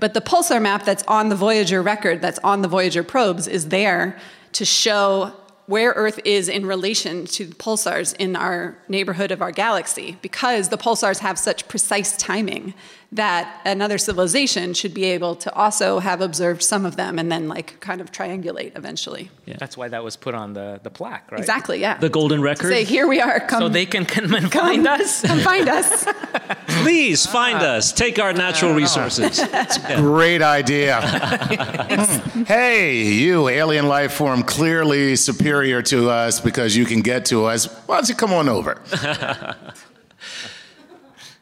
but the pulsar map that's on the Voyager record, that's on the Voyager probes, is there to show where Earth is in relation to the pulsars in our neighborhood of our galaxy, because the pulsars have such precise timing that another civilization should be able to also have observed some of them and then like kind of triangulate eventually. Yeah. That's why that was put on the, the plaque, right? Exactly, yeah. The golden record. say, here we are, come, So they can come and find us? come find us. Please find us. Take our natural uh, resources. Great idea. hey, you alien life form clearly superior to us because you can get to us. Why don't you come on over?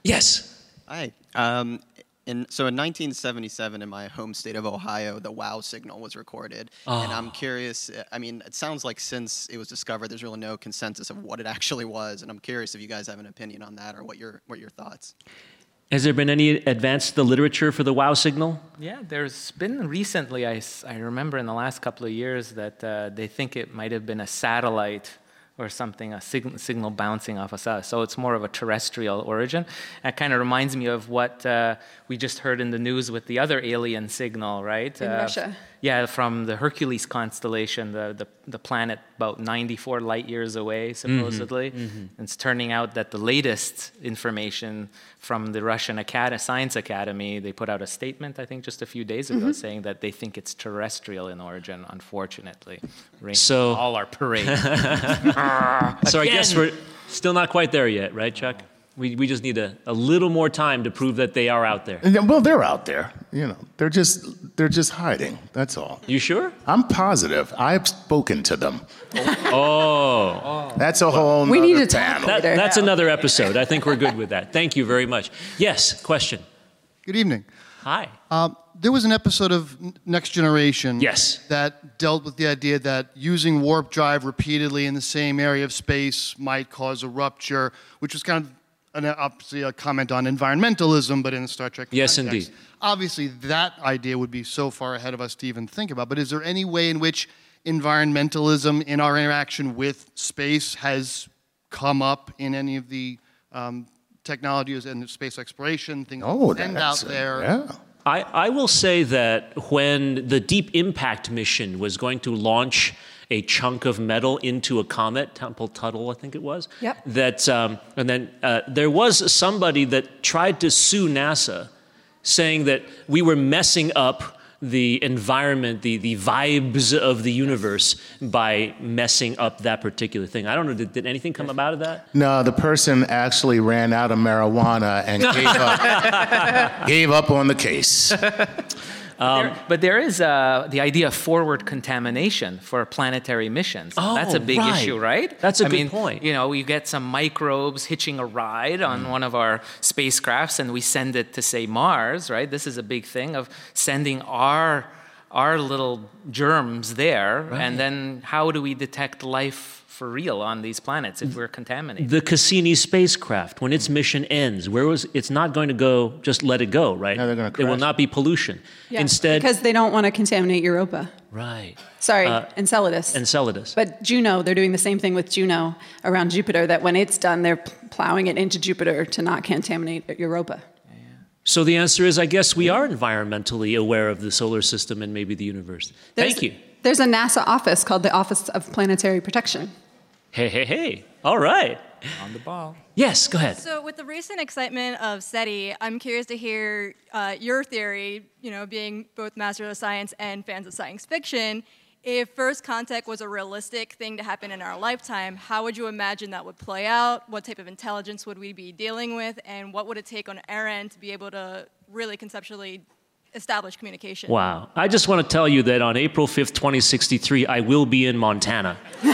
yes. Hi. Um, in, so in 1977, in my home state of Ohio, the WOW signal was recorded. And I'm curious, uh, I mean, it sounds like since it was discovered, there's really no consensus of what it actually was. And I'm curious if you guys have an opinion on that or what your, what your thoughts. Has there been any advance to the literature for the WOW signal? Yeah, there's been recently, I, I remember in the last couple of years, that uh, they think it might have been a satellite or something, a sig- signal bouncing off of us. So it's more of a terrestrial origin. That kind of reminds me of what uh, we just heard in the news with the other alien signal, right? In Uh, Russia. Yeah, from the Hercules constellation, the, the, the planet about 94 light years away, supposedly. And It's turning out that the latest information from the Russian Acad- Science Academy, they put out a statement, I think, just a few days ago, saying that they think it's terrestrial in origin, unfortunately. Rain So- all our parade. So I guess we're still not quite there yet, right, Chuck? We, we just need a, a little more time to prove that they are out there. And Well, they're out there. You know, they're just they're just hiding. That's all. You sure? I'm positive. I've spoken to them. Oh. That's a whole. We need nother to talk panel. That, later. that's another episode. I think we're good with that. Thank you very much. Yes, question. Good evening. Hi. Um, there was an episode of Next Generation Yes. that dealt with the idea that using warp drive repeatedly in the same area of space might cause a rupture, which was kind of an, obviously a comment on environmentalism, but in the Star Trek Yes, context. indeed. Obviously, that idea would be so far ahead of us to even think about. But is there any way in which environmentalism in our interaction with space has come up in any of the um, technologies and space exploration things Oh, we send out there? Yeah. I, I will say that when the Deep Impact mission was going to launch a chunk of metal into a comet, Tempel Tuttle, I think it was. Yep. That um, and then uh, there was somebody that tried to sue NASA, saying that we were messing up the environment, the, the vibes of the universe by messing up that particular thing. I don't know, did, did anything come about of that? No, the person actually ran out of marijuana and gave up, gave up on the case. There- but there is uh, the idea of forward contamination for planetary missions. Oh, That's a Oh, big right. issue, right? That's a I good mean, point. You know, you get some microbes hitching a ride on Mm. one of our spacecrafts, and we send it to say Mars, right? This is a big thing of sending our our little germs there, Right. and then how do we detect life for real on these planets if we're contaminated? The Cassini spacecraft, when its mission ends, where was it's not going to go? Just let it go, right? No, they're going to. It will not be pollution. Yeah, Instead, because they don't want to contaminate Europa. right. Sorry, Uh, Enceladus. Enceladus. But Juno, they're doing the same thing with Juno around Jupiter. That when it's done, they're plowing it into Jupiter to not contaminate Europa. So the answer is, I guess we are environmentally aware of the solar system and maybe the universe. There's- Thank you. There's a NASA office called the Office of Planetary Protection. Hey, hey, hey. All right. On the ball. Yes, go ahead. So, with the recent excitement of SETI, I'm curious to hear uh, your theory, you know, being both master of science and fans of science fiction. If first contact was a realistic thing to happen in our lifetime, how would you imagine that would play out? What type of intelligence would we be dealing with? And what would it take on our end to be able to really conceptually establish communication? Wow. I just want to tell you that on April 5th, 2063, I will be in Montana.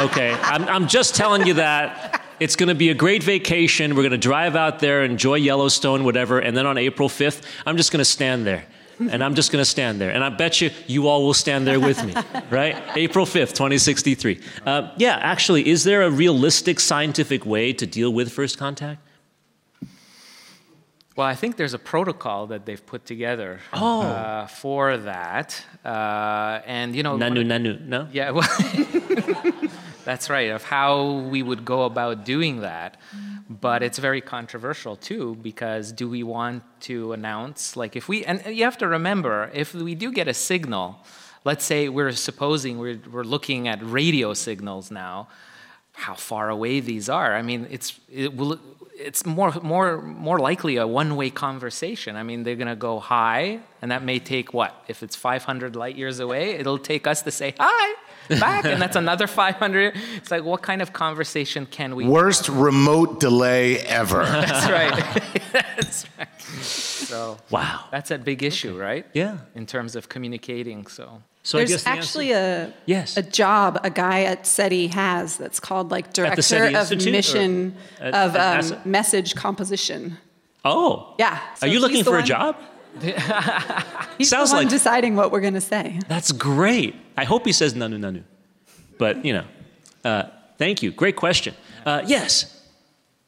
okay. I'm, I'm just telling you that. It's going to be a great vacation. We're going to drive out there, enjoy Yellowstone, whatever. And then on April 5th, I'm just going to stand there. And I'm just going to stand there. And I bet you you all will stand there with me, right? April 5th, 2063. Uh, yeah, actually, is there a realistic scientific way to deal with first contact? Well, I think there's a protocol that they've put together Oh. uh, for that, uh, and you know, Nanu, nanu, no? Yeah, well, that's right. Of how we would go about doing that, but it's very controversial too because do we want to announce like if we and you have to remember if we do get a signal, let's say we're supposing we're we're looking at radio signals now, how far away these are. I mean, it's it will it's more more more likely a one-way conversation. I mean, they're going to go high, and that may take what? If it's 500 light years away, it'll take us to say hi back, and that's another 500. It's like, what kind of conversation can we? Worst remote delay ever. That's right. that's right. So wow, that's a big issue, right? Yeah. In terms of communicating, so. There's actually a yes. a job a guy at SETI has that's called like director of Institute, mission at- of at um, message composition. Oh. Yeah. so Are you looking the for a job? He's Sounds the one like- deciding what we're going to say. That's great. I hope he says nanu nanu. But, you know, uh, thank you. Great question. Uh, yes.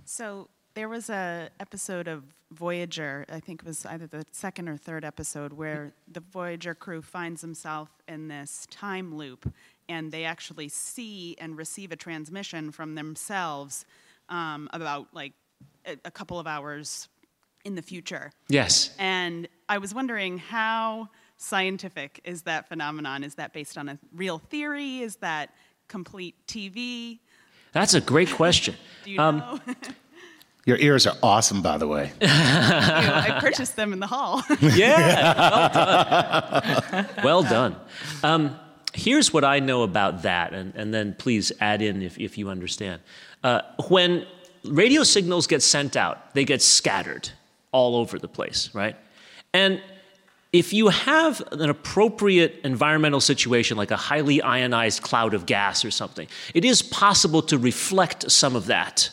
So there was a episode of Voyager, I think it was either the second or third episode, where the Voyager crew finds himself in this time loop, and they actually see and receive a transmission from themselves um, about like a, a couple of hours in the future. Yes. And I was wondering how scientific is that phenomenon? Is that based on a real theory? Is that complete TV? That's a great question. Do you Um, know? Your ears are awesome, by the way. You I purchased them in the hall. Yeah. well done. Um, here's what I know about that, and, and then please add in if, if you understand. Uh, when radio signals get sent out, they get scattered all over the place, right? And if you have an appropriate environmental situation, like a highly ionized cloud of gas or something, it is possible to reflect some of that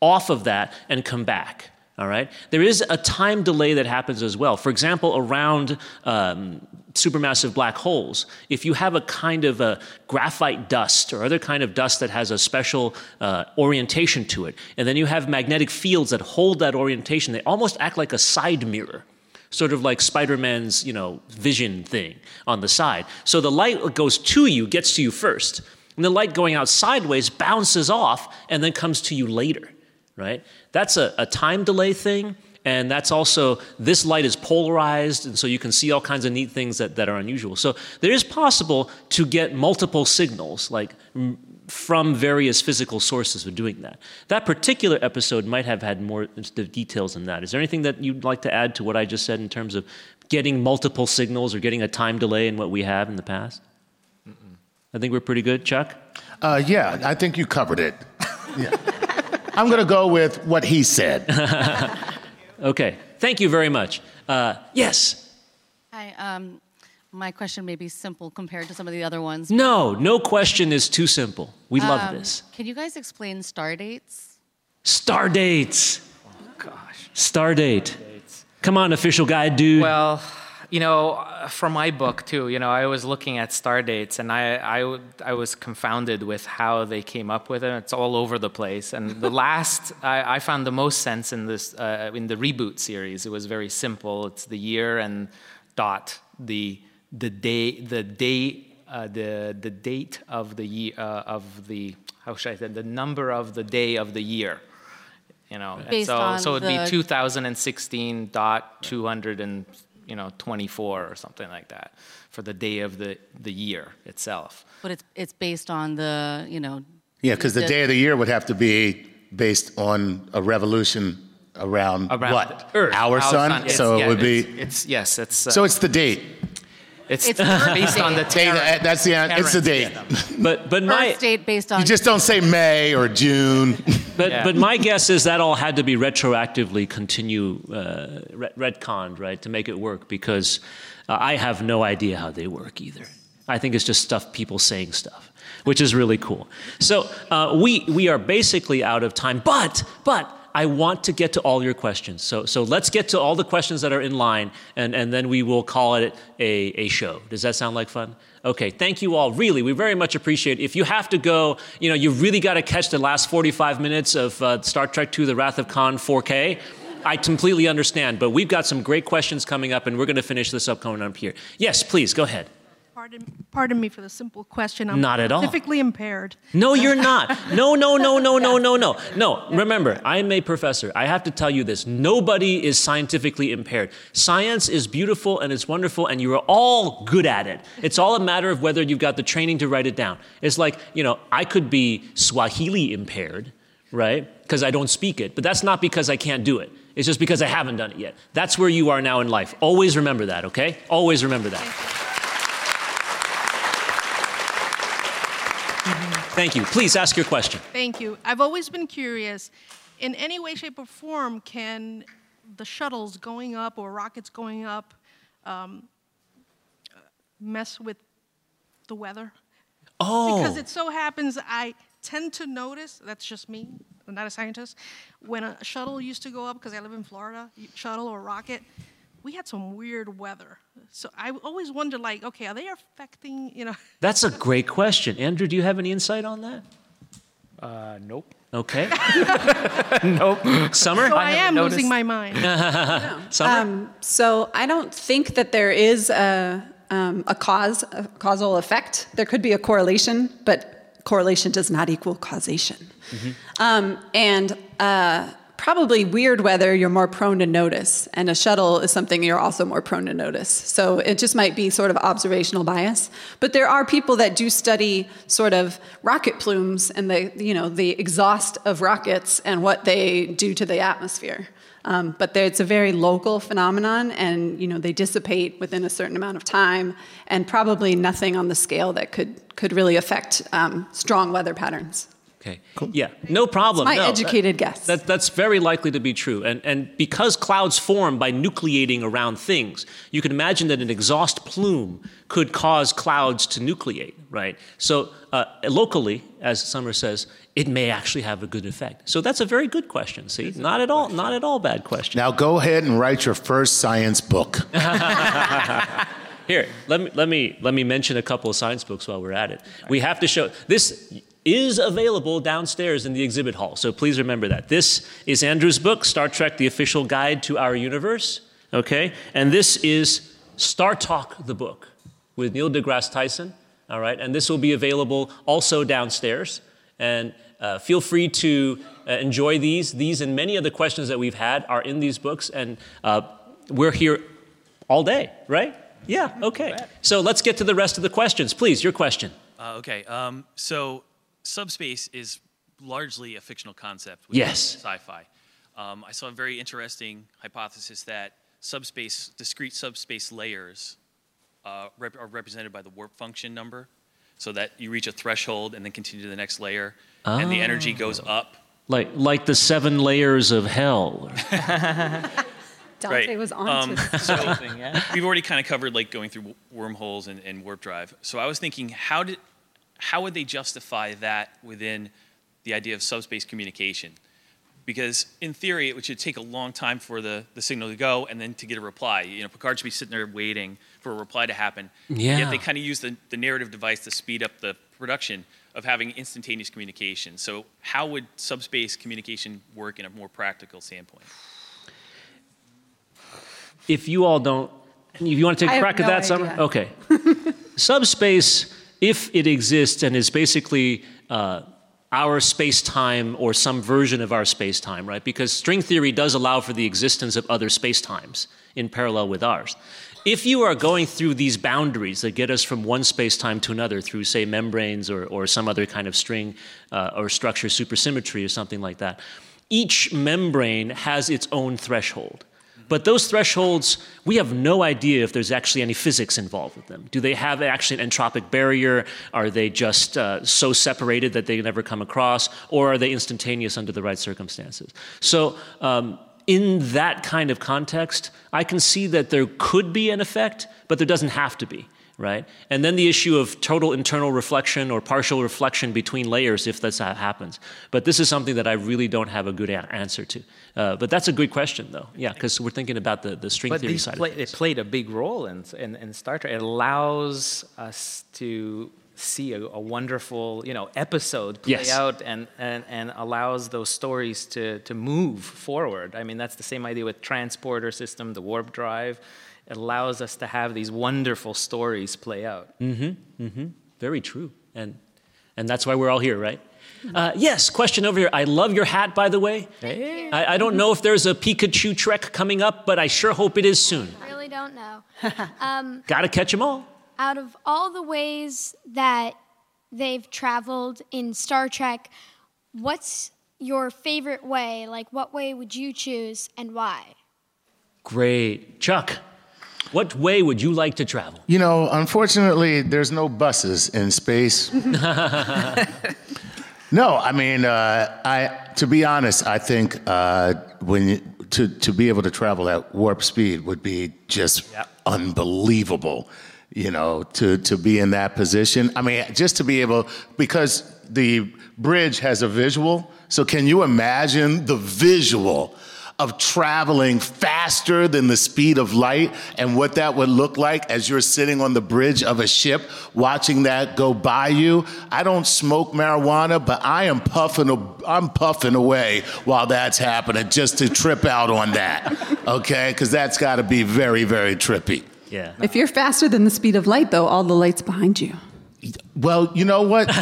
off of that and come back. All right? There is a time delay that happens as well. For example, around um, supermassive black holes, if you have a kind of a graphite dust or other kind of dust that has a special uh, orientation to it, and then you have magnetic fields that hold that orientation, they almost act like a side mirror sort of like Spider-Man's, you know, vision thing on the side. So the light goes to you gets to you first, and the light going out sideways bounces off and then comes to you later, right? That's a, a time delay thing. And that's also, this light is polarized, and so you can see all kinds of neat things that, that are unusual. So there is possible to get multiple signals, like from various physical sources of doing that. That particular episode might have had more details than that. Is there anything that you'd like to add to what I just said in terms of getting multiple signals or getting a time delay in what we have in the past? I think we're pretty good, Chuck. Uh, yeah, I think you covered it. yeah. I'm going to go with what he said. okay, thank you very much. Uh, yes. Hi. Um, my question may be simple compared to some of the other ones. No, no question is too simple. We love Um, this. Can you guys explain star dates? Star dates. gosh. Star date. Come on, official guide, dude. Well, you know, from my book too, you know, I was looking at star dates and I I was confounded with how they came up with it. It's all over the place. And the last, I, I found the most sense in this, uh, in the reboot series. It was very simple. It's the year and dot the the day the day uh, the the date of the year uh, of the how should I say the number of the day of the year. You know, so so it'd be 2016 dot 200 and you know 24 or something like that for the day of the the year itself. But it's it's based on the you know. Yeah, because the the- day of the year would have to be based on a revolution around, Around what? Earth. Our, sun. It's- So yeah, it would be. It's, it's yes. It's uh, so it's the date. It's, It's Earth based on the date. Day- Terran- that's the it's the date. system. But but my Earth date based on. You just don't say May or June. But Yeah. but my guess is that all had to be retroactively continue uh, ret- retconned, right, to make it work because uh, I have no idea how they work either. I think it's just stuff people saying stuff, which is really cool. So uh, we we are basically out of time, but but. I want to get to all your questions. So, so let's get to all the questions that are in line, and, and then we will call it a, a show. Does that sound like fun? Okay, thank you all. Really, we very much appreciate it. If you have to go, you know, you really got to catch the last 45 minutes of uh, Star Trek II The Wrath of Khan 4K. I completely understand, but we've got some great questions coming up, and we're going to finish this up coming up here. Yes, please, go ahead. Pardon, pardon me for the simple question. I'm Not at all. Scientifically impaired. No, you're not. No, no, no, no, no, no, no. No, remember, I'm a professor. I have to tell you this. Nobody is scientifically impaired. Science is beautiful and it's wonderful, and you are all good at it. It's all a matter of whether you've got the training to write it down. It's like, you know, I could be Swahili impaired, right? Because I don't speak it, but that's not because I can't do it. It's just because I haven't done it yet. That's where you are now in life. Always remember that, okay? Always remember that. Thank you. Please ask your question. Thank you. I've always been curious. In any way, shape, or form, can the shuttles going up or rockets going up um, mess with the weather? Oh. Because it so happens I tend to notice, that's just me, I'm not a scientist, when a shuttle used to go up, because I live in Florida, shuttle or rocket, we had some weird weather. So I always wonder, like, okay, are they affecting, you know? That's a great question. Andrew, do you have any insight on that? Uh, nope. Okay. nope. Summer? So I, am losing my mind. Summer? Um, so I don't think that there is a, um, a cause, a causal effect. There could be a correlation, but correlation does not equal causation. Um, and uh, probably weird weather you're more prone to notice, and a shuttle is something you're also more prone to notice. So it just might be sort of observational bias. But there are people that do study sort of rocket plumes and the you know the exhaust of rockets and what they do to the atmosphere. Um, but it's a very local phenomenon, and you know they dissipate within a certain amount of time, and probably nothing on the scale that could could really affect um, strong weather patterns. Okay. Yeah, no problem. It's my no, educated that- guess. That, that's very likely to be true. And, and because clouds form by nucleating around things, you can imagine that an exhaust plume could cause clouds to nucleate, right? So uh, locally, as Summer says, it may actually have a good effect. So that's a very good question. See, not at all, not at all bad question. Now go ahead and write your first science book. Here, let me let me let me mention a couple of science books while we're at it. We have to show this is available downstairs in the exhibit hall. So please remember that. This is Andrew's book, Star Trek: The Official Guide to Our Universe. Okay, and this is StarTalk, the book, with Neil deGrasse Tyson. All right, and this will be available also downstairs. And uh, feel free to Uh, enjoy these. These and many other questions that we've had are in these books, and uh, we're here all day, right? Yeah, okay. So let's get to the rest of the questions. Please, your question. Uh, okay, um, so subspace is largely a fictional concept. Yes. Sci-fi. Um, I saw a very interesting hypothesis that subspace, discrete subspace layers, uh, rep- are represented by the warp function number, so that you reach a threshold and then continue to the next layer, and the energy goes up. Like, like the seven layers of hell. Dante right. was on um, to so something, yeah. we've already kind of covered like going through wormholes and, and warp drive. So I was thinking, how did, how would they justify that within the idea of subspace communication? Because in theory, it should take a long time for the, the signal to go and then to get a reply. You know, Picard should be sitting there waiting for a reply to happen. Yeah. Yet they kind of use the, the narrative device to speed up the production of having instantaneous communication. So how would subspace communication work in a more practical standpoint? if you all don't, if you want to take I a have crack at no that, Summer? idea. Okay. Subspace, if it exists and is basically uh, our space time or some version of our space time, right? Because string theory does allow for the existence of other space times in parallel with ours. If you are going through these boundaries that get us from one space time to another through, say, membranes or, or some other kind of string uh, or structure supersymmetry or something like that, each membrane has its own threshold. But those thresholds, we have no idea if there's actually any physics involved with them. Do they have actually an entropic barrier? Are they just uh, so separated that they never come across? Or are they instantaneous under the right circumstances? So, um, in that kind of context, I can see that there could be an effect, but there doesn't have to be, right? And then the issue of total internal reflection or partial reflection between layers, if that happens. But this is something that I really don't have a good a- answer to. Uh, but that's a good question, though. Yeah, because we're thinking about the, the string but theory side. play, of it played a big role in, in, in Star Trek. It allows us to see a, a wonderful, you know, episode play Yes. out and, and, and allows those stories to, to move forward. I mean, that's the same idea with transporter system, the warp drive. It allows us to have these wonderful stories play out. Mm-hmm. Mm-hmm. Very true. And and that's why we're all here, right? Uh, yes, question over here. I love your hat, by the way. I, I don't know if there's a Pikachu trek coming up, but I sure hope it is soon. I really don't know. um, Gotta catch 'em all. out of all the ways that they've traveled in Star Trek, what's your favorite way? Like, what way would you choose and why? Great. Chuck, what way would you like to travel? You know, unfortunately, there's no buses in space. no, I mean, uh, I to be honest, I think uh, when you, to to be able to travel at warp speed would be just unbelievable. You know, to to be in that position. I mean, just to be able because the bridge has a visual. So can you imagine the visual? Of traveling faster than the speed of light and what that would look like as you're sitting on the bridge of a ship watching that go by you. I don't smoke marijuana, but I am puffing a, I'm puffing away while that's happening just to trip out on that. Okay? Cuz that's got to be very very trippy. Yeah. If you're faster than the speed of light, though, all the lights behind you. Well, you know what?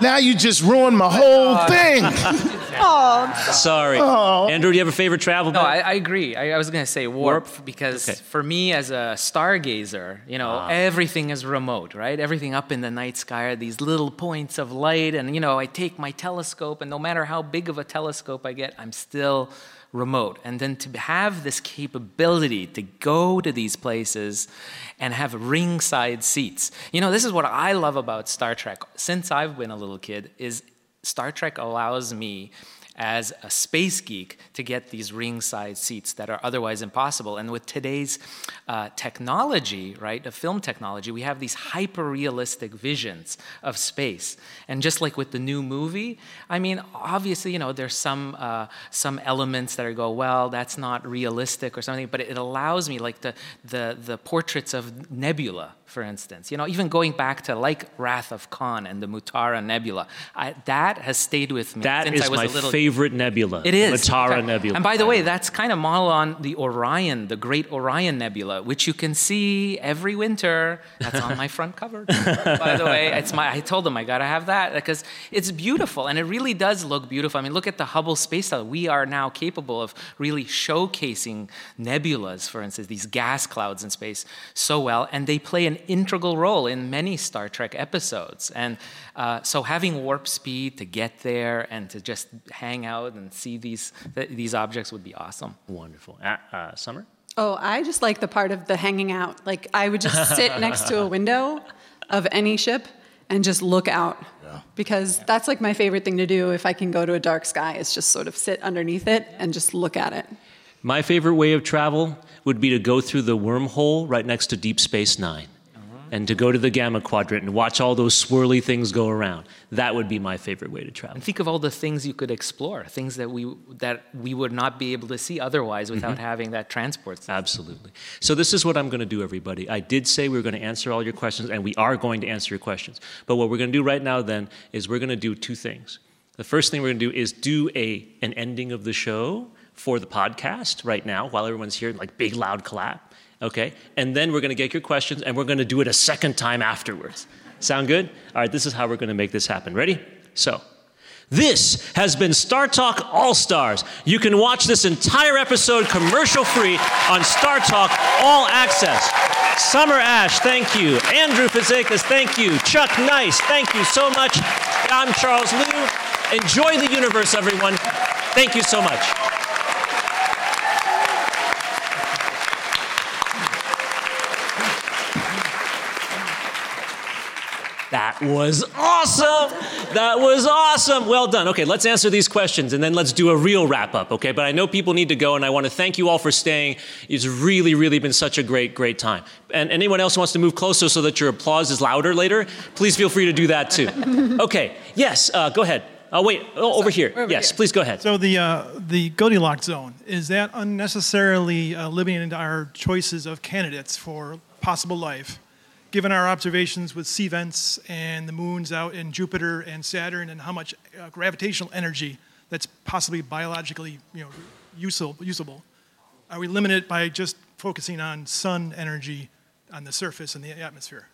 now you just ruined my whole thing. oh, Sorry. Andrew, do you have a favorite travel? No, I, I agree. I, I was going to say warp, because for me as a stargazer, you know, Ah. everything is remote, right? Everything up in the night sky are these little points of light, and you know, I take my telescope, and no matter how big of a telescope I get, I'm still remote. And then to have this capability to go to these places and have ringside seats. You know, this is what I love about Star Trek since I've been a little kid is Star Trek allows me as a space geek to get these ringside seats that are otherwise impossible. And with today's uh, technology, right, of film technology, we have these hyper realistic visions of space. And just like with the new movie, I mean, obviously, you know, there's some uh, some elements that are go, well, that's not realistic or something, but it allows me, like the the the portraits of Nebula for instance. You know, even going back to like Wrath of Khan and the Mutara Nebula, I, that has stayed with me That since I was my a little. favorite nebula. It is Mutara Okay. Nebula. And by the way, that's kind of model on the Orion, the Great Orion Nebula, which you can see every winter. That's on my front cover. by the way, it's my. I told them I gotta have that because it's beautiful and it really does look beautiful. I mean, look at the Hubble Space Telescope. We are now capable of really showcasing nebulas, for instance, these gas clouds in space so well, and they play an integral role in many Star Trek episodes. And uh, so, having warp speed to get there and to just hang out and see these th- these objects would be awesome. Wonderful. Uh, uh, Summer. Oh, I just like the part of the hanging out. Like I would just sit next to a window of any ship and just look out. yeah. Because that's like my favorite thing to do if I can go to a dark sky is just sort of sit underneath it and just look at it. My favorite way of travel would be to go through the wormhole right next to Deep Space 9 and to go to the Gamma Quadrant and watch all those swirly things go around. That would be my favorite way to travel. And think of all the things you could explore, things that we that we would not be able to see otherwise without Mhm. having that transport. system. Absolutely. So this is what I'm going to do, everybody. I did say we were going to answer all your questions, and we are going to answer your questions. But what we're going to do right now, then, is we're going to do two things. The first thing we're going to do is do a an ending of the show for the podcast right now, while everyone's here, like big loud clap. Okay, and then we're to get your questions, and we're to do it a second time afterwards. Sound good? All right. This is how we're to make this happen. Ready? So. This has been StarTalk All Stars. You can watch this entire episode commercial free on StarTalk All Access. Summer Ash, thank you. Andrew Fazekas, thank you. Chuck Nice, thank you so much. I'm Charles Liu. Enjoy the universe, everyone. Thank you so much. That was awesome. That was awesome. Well done. Okay, let's answer these questions and then let's do a real wrap up, okay? But I know people need to go and I want to thank you all for staying. It's really, really been such a great, great time. And anyone else who wants to move closer so that your applause is louder later, please feel free to do that too. Okay, yes, uh, go ahead. Oh, wait, oh, over here. yes, please go ahead. So the uh, the Goldilocks zone is that unnecessarily uh, limiting our choices of candidates for possible life, given our observations with sea vents and the moons out in Jupiter and Saturn, and how much uh, gravitational energy that's possibly biologically you know usable, usable. Are we limited by just focusing on sun energy on the surface and the atmosphere?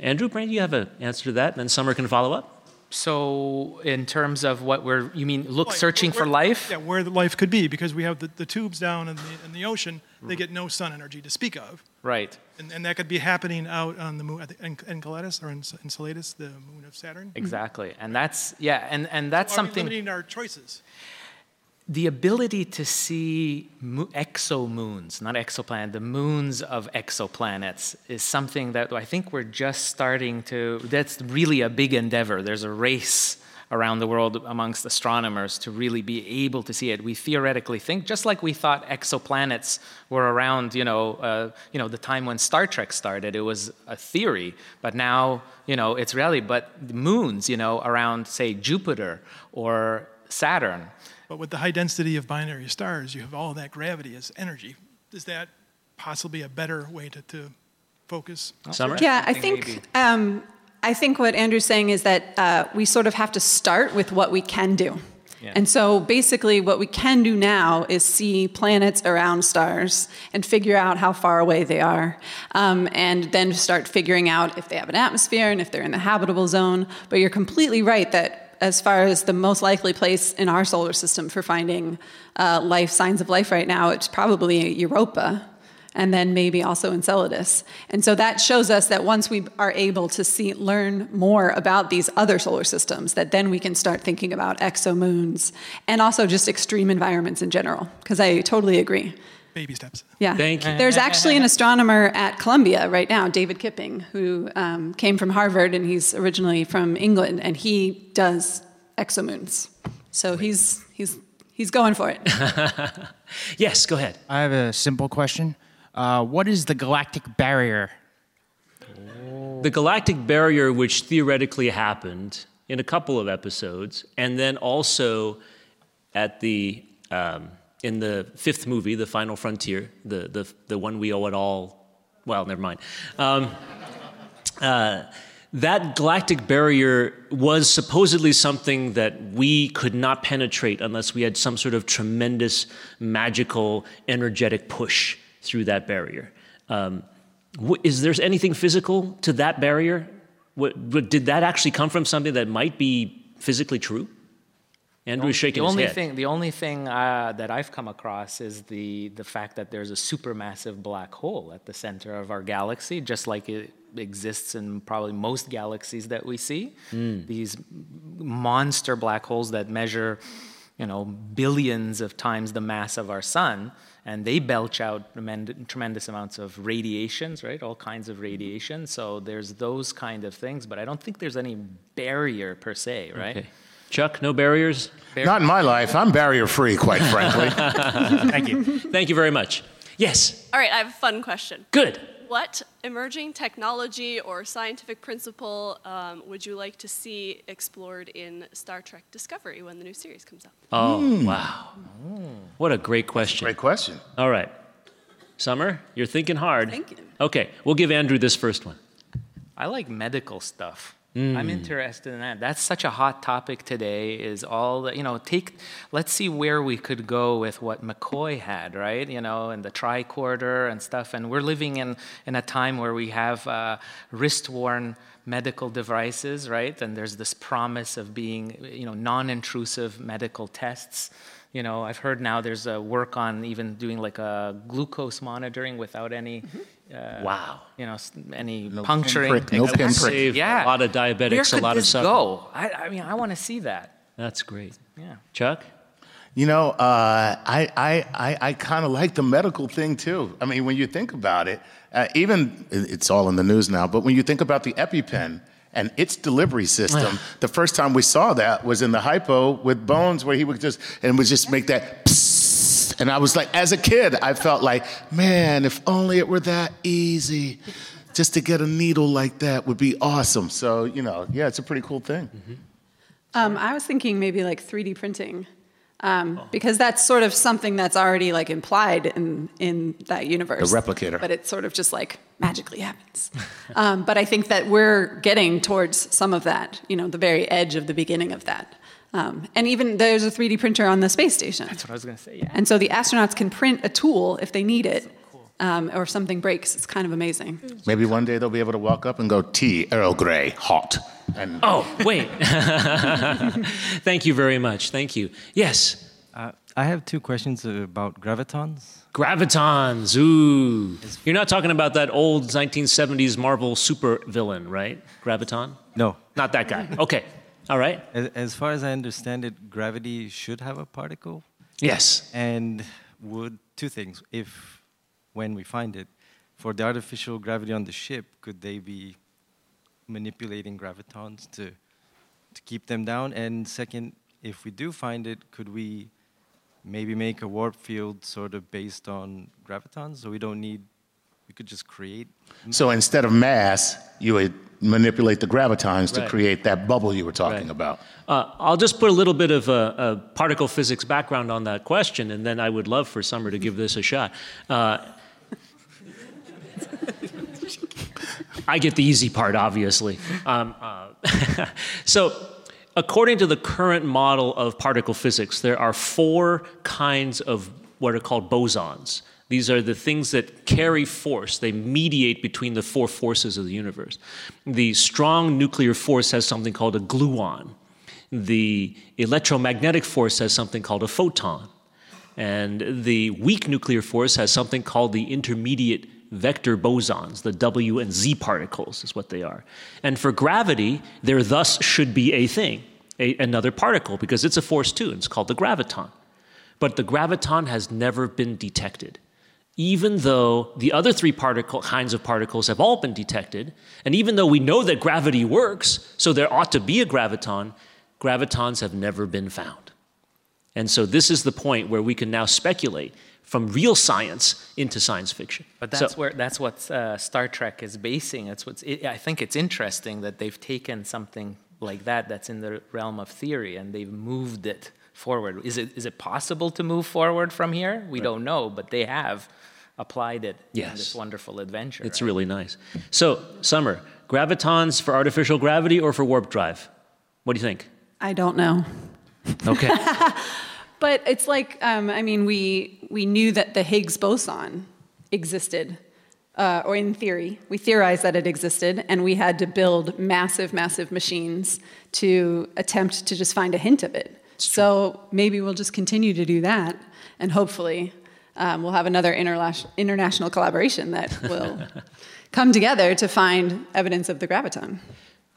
Andrew, Brand, you have an answer to that, and then Summer can follow up. So, in terms of what we're, you mean, look, Like, searching where- for life? Yeah, where the life could be, because we have the, the tubes down in the, in the ocean, they get no sun energy to speak of. Right. And, and that could be happening out on the moon, En- Enceladus or Enc- Enceladus, the moon of Saturn. Exactly. And that's, yeah, and, and that's Are something. limiting our choices? The ability to see exomoons, not exoplanets, the moons of exoplanets is something that I think we're just starting to, that's really a big endeavor. There's a race around the world amongst astronomers to really be able to see it. We theoretically think, just like we thought exoplanets were around, you know, uh, you know, the time when Star Trek started, it was a theory, but now, you know, it's reality. But moons, you know, around, say, Jupiter or Saturn, But with the high density of binary stars, you have all that gravity as energy. Is that possibly a better way to, to focus? Yeah, I think um, I think what Andrew's saying is that uh, we sort of have to start with what we can do. Yeah. And so basically, what we can do now is see planets around stars and figure out how far away they are, um, and then start figuring out if they have an atmosphere and if they're in the habitable zone. But you're completely right that as far as the most likely place in our solar system for finding uh, life, signs of life right now, it's probably Europa and then maybe also Enceladus. And so that shows us that once we are able to see, learn more about these other solar systems, that then we can start thinking about exomoons and also just extreme environments in general. Because I totally agree. Baby steps. Yeah. Thank you. There's actually an astronomer at Columbia right now, David Kipping, who um, came from Harvard and he's originally from England, and he does exomoons. So he's he's he's going for it. yes, go ahead. I have a simple question. Uh, what is the galactic barrier? The galactic barrier, which theoretically happened in a couple of episodes, and then also at the um, in the fifth movie, The Final Frontier, the the the one we owe it all. Well, never mind. Um, uh, that galactic barrier was supposedly something that we could not penetrate unless we had some sort of tremendous, magical, energetic push through that barrier. Um, wh- is there anything physical to that barrier? What, what- did that actually come from something that might be physically true? Andrew is shaking the his only head. thing the only thing uh, that I've come across is the the fact that there's a supermassive black hole at the center of our galaxy, just like it exists in probably most galaxies that we see. Mm. These monster black holes that measure, you know, billions of times the mass of our sun, and they belch out tremend- tremendous amounts of radiations, right? All kinds of radiation. So there's those kind of things, but I don't think there's any barrier per se, right? Okay. Chuck, no barriers? Not in my life. I'm barrier free, quite frankly. Thank you. Thank you very much. Yes, All right, I have a fun question. good. What emerging technology or scientific principle um, would you like to see explored in Star Trek Discovery when the new series comes out? Oh, Hmm. wow. What a great question. Great question. All right. Summer, you're thinking hard. Thinking. Okay, we'll give Andrew this first one. I like medical stuff. Mm. I'm interested in that. That's such a hot topic today. Is all the, you know? Take let's see where we could go with what McCoy had, right? You know, and the tricorder and stuff. And we're living in in a time where we have uh, wrist-worn medical devices, right? And there's this promise of being, you know, non-intrusive medical tests. You know, I've heard now there's a work on even doing like a glucose monitoring without any. Uh, Wow. You know, s- any puncturing. pinprick, no Exactly. pinprick. Save Yeah. a lot of diabetics Where a could lot of this suffering. go? I, I mean, I want to see that. That's great. Yeah. Chuck? You know, uh, I, I, I, I kind of like the medical thing too. I mean, when you think about it, uh, even it's all in the news now, but when you think about the EpiPen and its delivery system, the first time we saw that was in the hypo with Bones, where he would just and would just make that. psst. And I was like, as a kid, I felt like, man, if only it were that easy. Just to get a needle like that would be awesome. So, you know, yeah, it's a pretty cool thing. Um, I was thinking maybe like 3D printing, um, Oh. because that's sort of something that's already like implied in in that universe. The replicator. But it sort of just like magically happens. um, but I think that we're getting towards some of that. You know, the very edge of the beginning of that. Um, and even there's a 3D printer on the space station. That's what I was going to say. Yeah. And so the astronauts can print a tool if they need it, um, or if something breaks. It's kind of amazing. Maybe one day they'll be able to walk up and go, tea, Earl Grey, hot. And Oh, wait. Thank you very much. Thank you. Yes. Uh, I have two questions about gravitons. Gravitons. Ooh. You're not talking about that old 1970s Marvel super villain, right? Graviton? No. Not that guy. Okay. All right. As, as far as I understand it, gravity should have a particle. Yes. And would two things. If, when we find it, for the artificial gravity on the ship, could they be manipulating gravitons to, to keep them down? And second, if we do find it, could we maybe make a warp field sort of based on gravitons? So we don't need, we could just create. So instead of mass, you would manipulate the gravitons to create that bubble you were talking Right. about. Uh, I'll just put a little bit of a, a particle physics background on that question, and then I would love for Summer to give this a shot. Uh, I get the easy part, obviously. Um, uh, so, according to the current model of particle physics, there are four kinds of what are called bosons. These are the things that carry force. They mediate between the four forces of the universe. The strong nuclear force has something called a gluon. The electromagnetic force has something called a photon. And the weak nuclear force has something called the intermediate vector bosons, the W and Z particles is what they are. And for gravity, there thus should be a thing, a, another particle, because it's a force too, and it's called the graviton. But the graviton has never been detected. Even though the other three particle, kinds of particles have all been detected, and even though we know that gravity works, so there ought to be a graviton, gravitons have never been found. And so this is the point where we can now speculate from real science into science fiction. But So- that's where that's what uh, Star Trek is basing. It's what's. It, I think it's interesting that they've taken something like that that's in the realm of theory and they've moved it forward. Is it is it possible to move forward from here? We don't know, but they have applied it in this wonderful adventure. It's right? really nice. So, Summer, Gravitons for artificial gravity or for warp drive? What do you think? I don't know. Okay. But it's like, um, I mean, we, we knew that the Higgs boson existed, uh, or in theory, we theorized that it existed, and we had to build massive, massive machines to attempt to just find a hint of it. So maybe we'll just continue to do that, and hopefully um, we'll have another interla- international collaboration that will come together to find evidence of the graviton.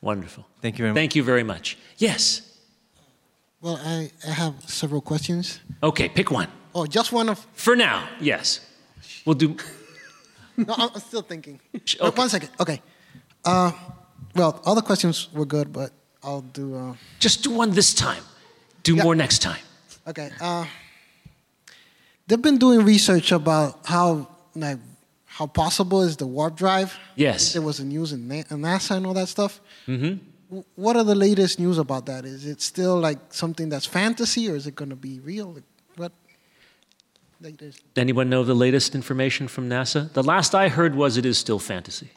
Wonderful. Thank you very much. Thank you very much. Yes. Well, I, I have several questions. Okay, pick one. Oh, just one of. For now, yes. We'll do. No, I'm still thinking. Wait, One second. Okay. Uh, well, all the questions were good, but I'll do. Uh, Just do one this time. Do more next time. okay. Uh, they've been doing research about how like how possible is the warp drive. Yes. There was a news in in NASA and all that stuff. Mm-hmm. What are the latest news about that? Is it still like something that's fantasy, or is it going to be real? Like, what? Latest? Anyone know the latest information from NASA? The last I heard was it is still fantasy.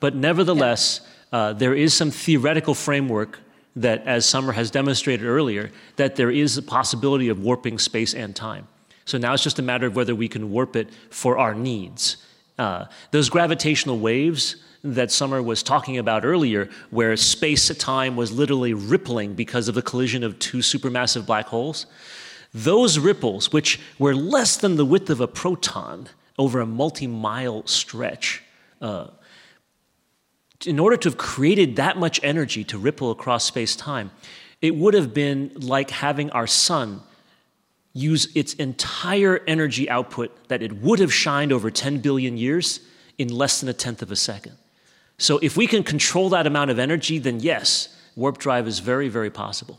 But nevertheless, uh, there is some theoretical framework that, as Summer has demonstrated earlier, that there is a possibility of warping space and time. So now it's just a matter of whether we can warp it for our needs. Uh, those gravitational waves that Summer was talking about earlier, where space time was literally rippling because of the collision of two supermassive black holes, those ripples, which were less than the width of a proton over a multi mile stretch, uh, in order to have created that much energy to ripple across space time, it would have been like having our sun use its entire energy output that it would have shined over 10 billion years in less than a tenth of a second. So, if we can control that amount of energy, then yes, warp drive is very, very possible.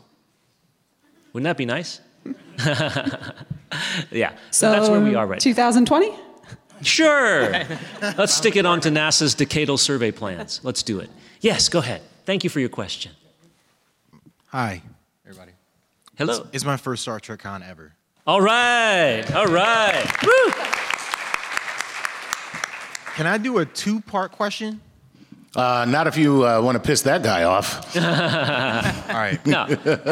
Wouldn't that be nice? yeah, so that's where we are right now. 2020? Sure. Let's stick it onto NASA's decadal survey plans. Let's do it. Yes, go ahead. Thank you for your question. Hi, everybody. Hello. It's, it's my first Star Trek con ever. All right. All right. Woo. Can I do a two-part question? Uh, not if you uh, want to piss that guy off. All right. No.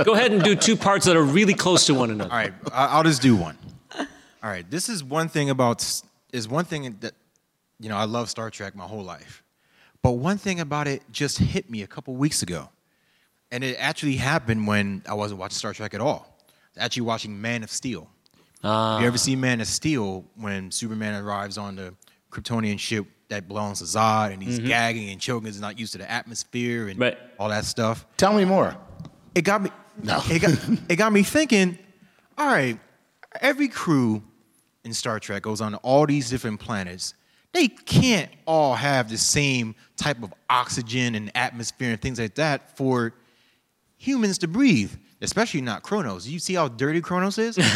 Go ahead and do two parts that are really close to one another. All right. I- I'll just do one. All right. This is one thing about is one thing that you know I love Star Trek my whole life, but one thing about it just hit me a couple weeks ago, and it actually happened when I wasn't watching Star Trek at all. Actually, watching Man of Steel. Ah. you ever see Man of Steel when Superman arrives on the Kryptonian ship that belongs to Zod and he's Mhm. gagging and choking, he's not used to the atmosphere and Right. all that stuff. Tell me more. It got me. No. It got, it got me thinking. All right, every crew in Star Trek goes on to all these different planets. They can't all have the same type of oxygen and atmosphere and things like that for humans to breathe, especially not Kronos. You see how dirty Kronos is?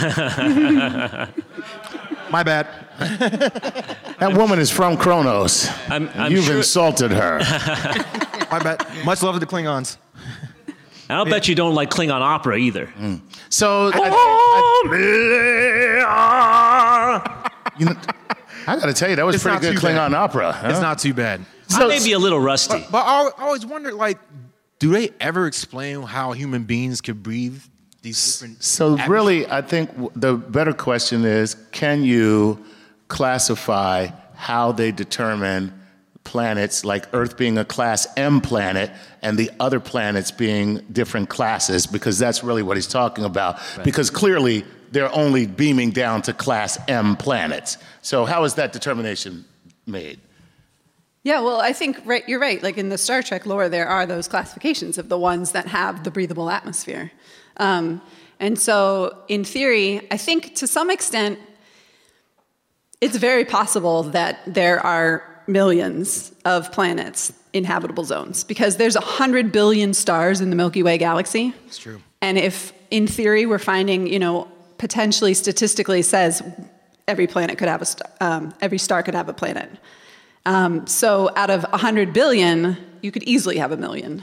My bad. That woman is from Kronos. I'm, and You've insulted her. My bad. Much love to the Klingons. I'll bet you don't like Klingon opera either. Mm. So, you know, I got to tell you, that was It's pretty not good too Klingon bad. opera. huh? It's not too bad. I may be a little rusty. But, but I I always wondered, like, do they ever explain how human beings could breathe these different? So really, I think the better question is, can you classify how they determine planets, like Earth being a class M planet and the other planets being different classes? Because that's really what he's talking about. Because clearly, they're only beaming down to class M planets. So how is that determination made? Yeah, well, I think right, you're right. Like in the Star Trek lore, there are those classifications of the ones that have the breathable atmosphere. Um, and so, in theory, I think to some extent, it's very possible that there are millions of planets in habitable zones because there's 100 billion stars in the Milky Way galaxy. It's true. And if, in theory, we're finding, you know, potentially statistically says every planet could have a star, um, every star could have a planet. Um, so out of 100 billion, you could easily have a million.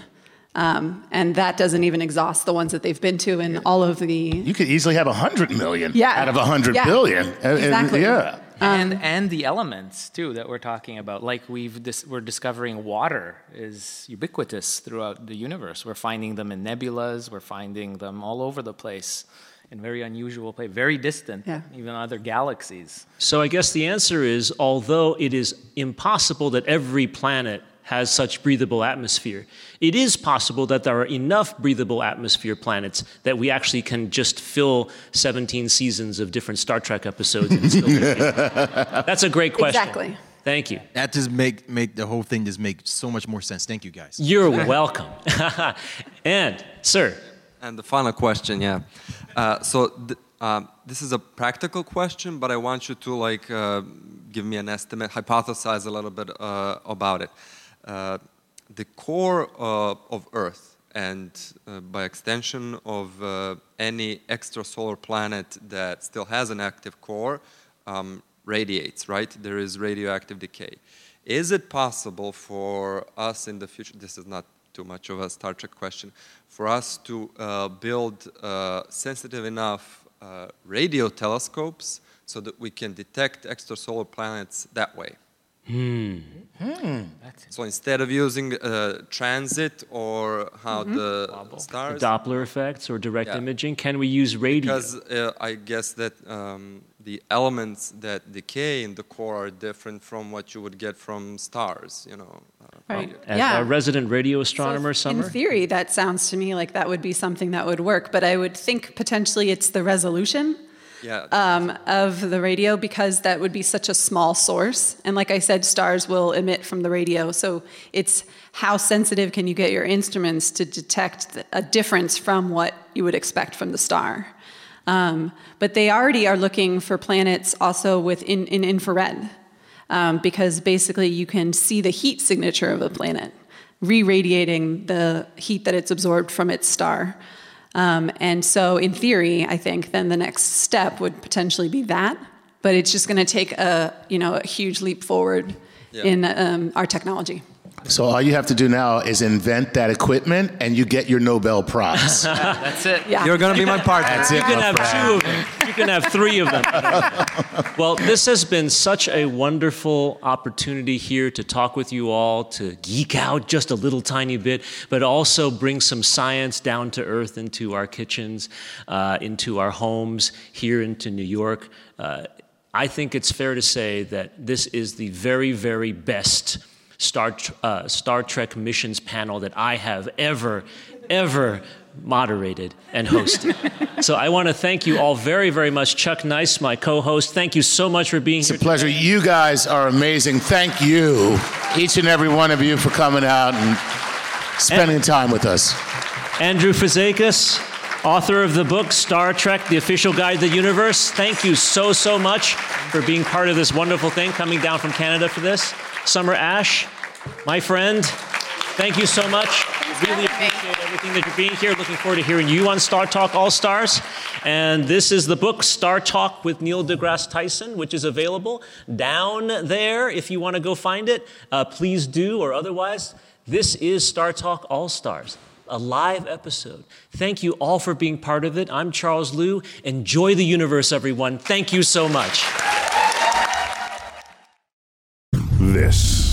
Um, and that doesn't even exhaust the ones that they've been to in all of the. You could easily have 100 million Yeah. out of 100 Yeah. billion. And- and- Exactly. yeah. and and the elements too that we're talking about like we've dis- we're discovering water is ubiquitous throughout the universe we're finding them in nebulas we're finding them all over the place in very unusual place very distant Yeah. even other galaxies So I guess the answer is although it is impossible that every planet has such breathable atmosphere, it is possible that there are enough breathable atmosphere planets that we actually can just fill 17 seasons of different Star Trek episodes. And still That's a great question. Exactly. Thank you. That just make make the whole thing just make so much more sense. Thank you guys. You're welcome. and, sir. And the final question, yeah. Uh, so th- um, this is a practical question, but I want you to like uh, give me an estimate, hypothesize a little bit uh, about it. Uh, the core uh, of Earth, and uh, by extension of uh, any extrasolar planet that still has an active core, um, radiates, right? There is radioactive decay. Is it possible for us in the future? This is not too much of a Star Trek question. For us to uh, build uh, sensitive enough uh, radio telescopes so that we can detect extrasolar planets that way. Hmm. So instead of using uh, transit or how Mhm. the The stars, Doppler effects or direct Yeah. imaging, can we use radio? because uh, I guess that um, the elements that decay in the core are different from what you would get from stars. You know. Uh, Right. As Yeah. a resident radio astronomer, In Summer? In theory, that sounds to me like that would be something that would work, but I would think potentially it's the resolution Yeah. um, of the radio because that would be such a small source. And like I said, stars will emit from the radio, so it's how sensitive can you get your instruments to detect a difference from what you would expect from the star. Um, but they already are looking for planets also with in, in infrared um, because basically you can see the heat signature of a planet, re-radiating the heat that it's absorbed from its star. Um, and so, in theory, I think then the next step would potentially be that, but it's just going to take a you know a huge leap forward Yeah. in um, our technology. So all you have to do now is invent that equipment, and you get your Nobel Prize. that's it Yeah. You're gonna be my partner. That's You it, can my have friend. two of them. You can have three of them. well, this has been such a wonderful opportunity here to talk with you all, to geek out just a little tiny bit, but also bring some science down to earth into our kitchens, uh, into our homes, here into New York. Uh, I think it's fair to say that this is the very, very best Star, uh, Star Trek missions panel that I have ever, ever moderated and hosted. so I want to thank you all very, very much. Chuck Nice, my co host, thank you so much for being It's here. It's a pleasure. You guys are amazing. Thank you, each and every one of you, for coming out and spending time with us. Andrew Fazekas, author of the book Star Trek, The Official Guide to the Universe. Thank you so, so much for being part of this wonderful thing, coming down from Canada for this. Summer Ash, my friend, thank you so much. Really appreciate everything that you're being here. Looking forward to hearing you on StarTalk All Stars. And this is the book StarTalk with Neil deGrasse Tyson, which is available down there if you want to go find it. Uh, please do, or otherwise, this is StarTalk All Stars a live episode. Thank you all for being part of it. I'm Charles Liu. Enjoy the universe, everyone. Thank you so much. This